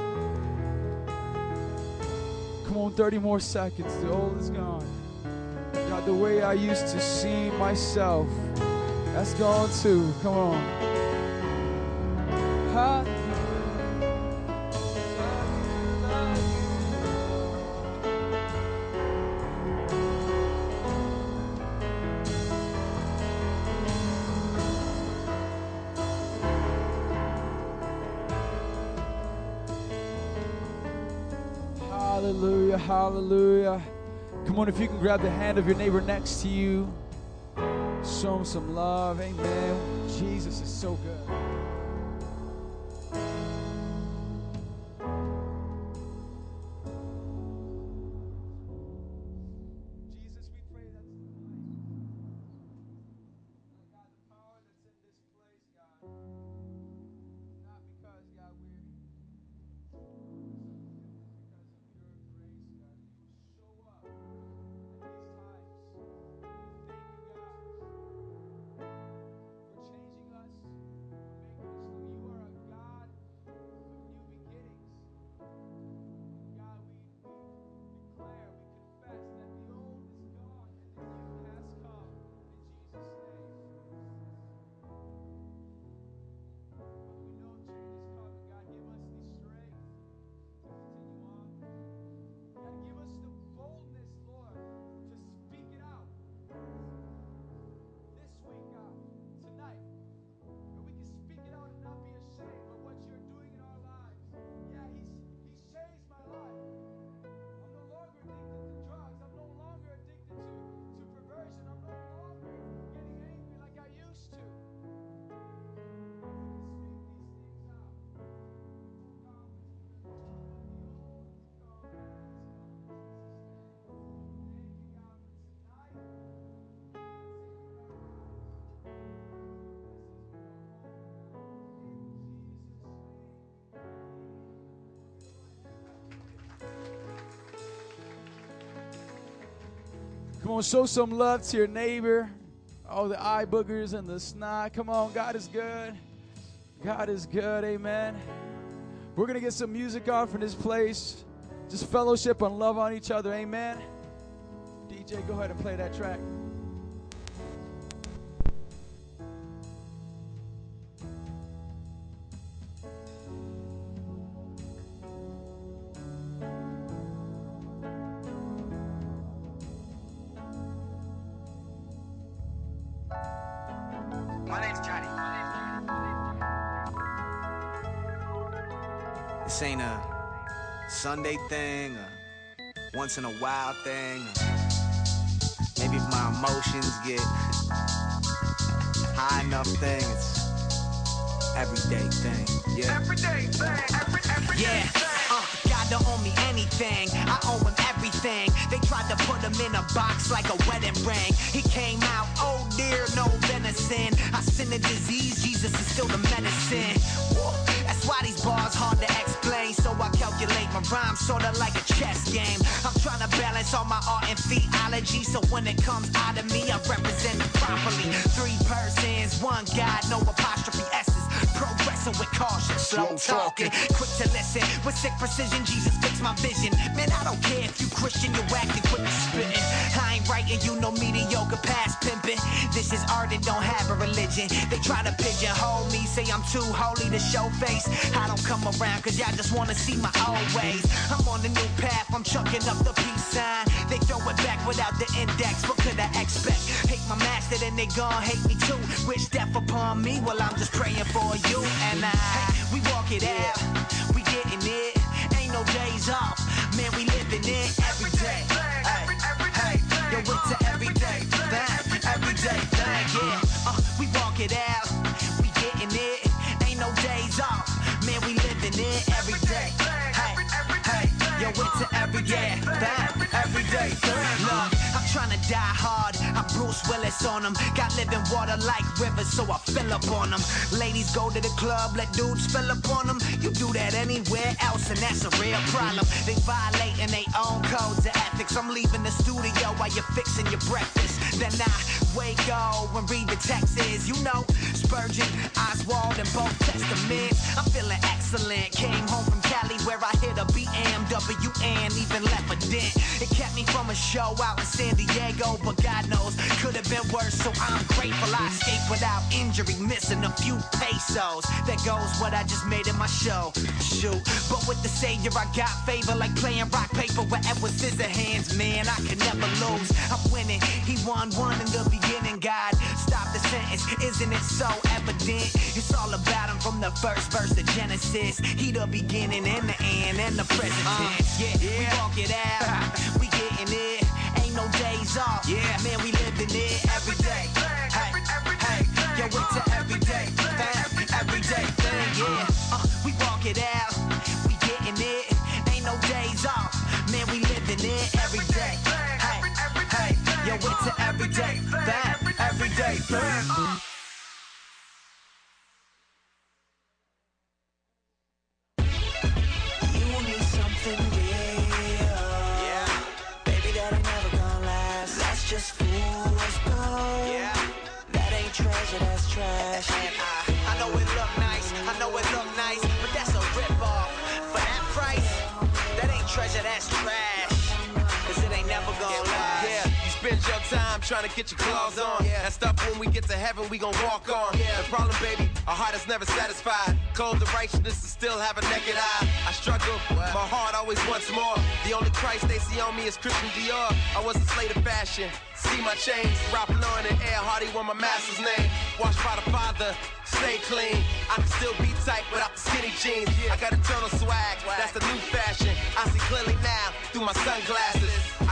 Come on, 30 more seconds. The old is gone. God, the way I used to see myself, that's gone too. Come on. Hallelujah. Come on, if you can grab the hand of your neighbor next to you, show him some love. Amen. Jesus is so good. On, show some love to your neighbor. All the eye boogers and the snot. Come on, God is good. God is good. Amen. We're going to get some music on from this place. Just fellowship and love on each other. Amen. DJ, go ahead and play that track. Sunday thing, a once in a while thing. Maybe if my emotions get high enough thing, it's everyday thing. Yeah. Everyday thing. Every, everyday Yeah, uh, God don't owe me anything. I owe him everything. They tried to put him in a box like a wedding ring. He came out, oh dear, no venison. I sin a disease, Jesus is still the medicine. Woo, That's why these bars hard to explain. So I calculate my rhymes sorta like a chess game. I'm trying to balance all my art and theology, so when it comes out of me, I represent it properly. Three persons, one God, no apostrophe S's. Progressing with caution, slow talking, quick to listen. With sick precision, Jesus fix my vision. Man, I don't care if you Christian, you acting quick to spitting. I writing you no mediocre past pimping. This is art that don't have a religion. They try to pigeonhole me, say I'm too holy to show face. I don't come around cause y'all just wanna see my old ways. I'm on a new path, I'm chucking up the peace sign. They throw it back without the index, what could I expect? Hate my master, then they gon' hate me too. Wish death upon me, well I'm just praying for you and I. We walk it out, we getting it. Ain't no days off, man, we living it every it out, we getting it. Ain't no days off, man, we living it every day. Hey, hey, yo, it's a everyday thing, everyday. Look, I'm trying to die hard. I'm Bruce Willis on them. Got living water like rivers, so I fill up on them. Ladies go to the club, let dudes fill up on them. You do that anywhere else, and that's a real problem. They violating their own codes of ethics. I'm leaving the studio while you're fixing your breakfast. Then I wake up and read the texts. You know, Spurgeon, Oswald, and both testaments. I'm feeling excellent. Came home from Cali where I hit a BMW and even left a dent. It kept me from a show out in San Diego, but God knows could have been worse. So I'm grateful I escaped without injury, missing a few pesos. That goes what I just made in my show. Shoot, but with the Savior I got favor like playing rock paper with Edward Scissorhands. Man, I can never lose. I'm winning. He won one in the beginning. God, stop the sentence. Isn't it so evident? It's all about him from the first verse of Genesis. He the beginning and the end and the present tense. Yeah, we walk it out. [LAUGHS] we getting it. Ain't no days off. Yeah, man, we living it every day. Hey, hey, yo, it's a everyday thing, everyday thing. Yeah, uh, we walk it out. Trash. And I, I know it look nice, I know it look nice, but that's a rip-off. For that price, that ain't treasure, that's trash. Cause it ain't never gonna last. Yeah, you spend your time trying to get your claws on. Yeah. That stuff when we get to heaven, we gon' walk on. The problem, baby, our heart is never satisfied. Cold to righteousness and still have a naked eye. I struggle, my heart always wants more. The only Christ they see on me is Christian Dior. I was a slave to fashion. See my chains, Ralph Lauren and Ed Hardy were my master's name. Washed by the Father, stay clean. I can still be tight without the skinny jeans. I got eternal swag, that's the new fashion. I see clearly now through my sunglasses.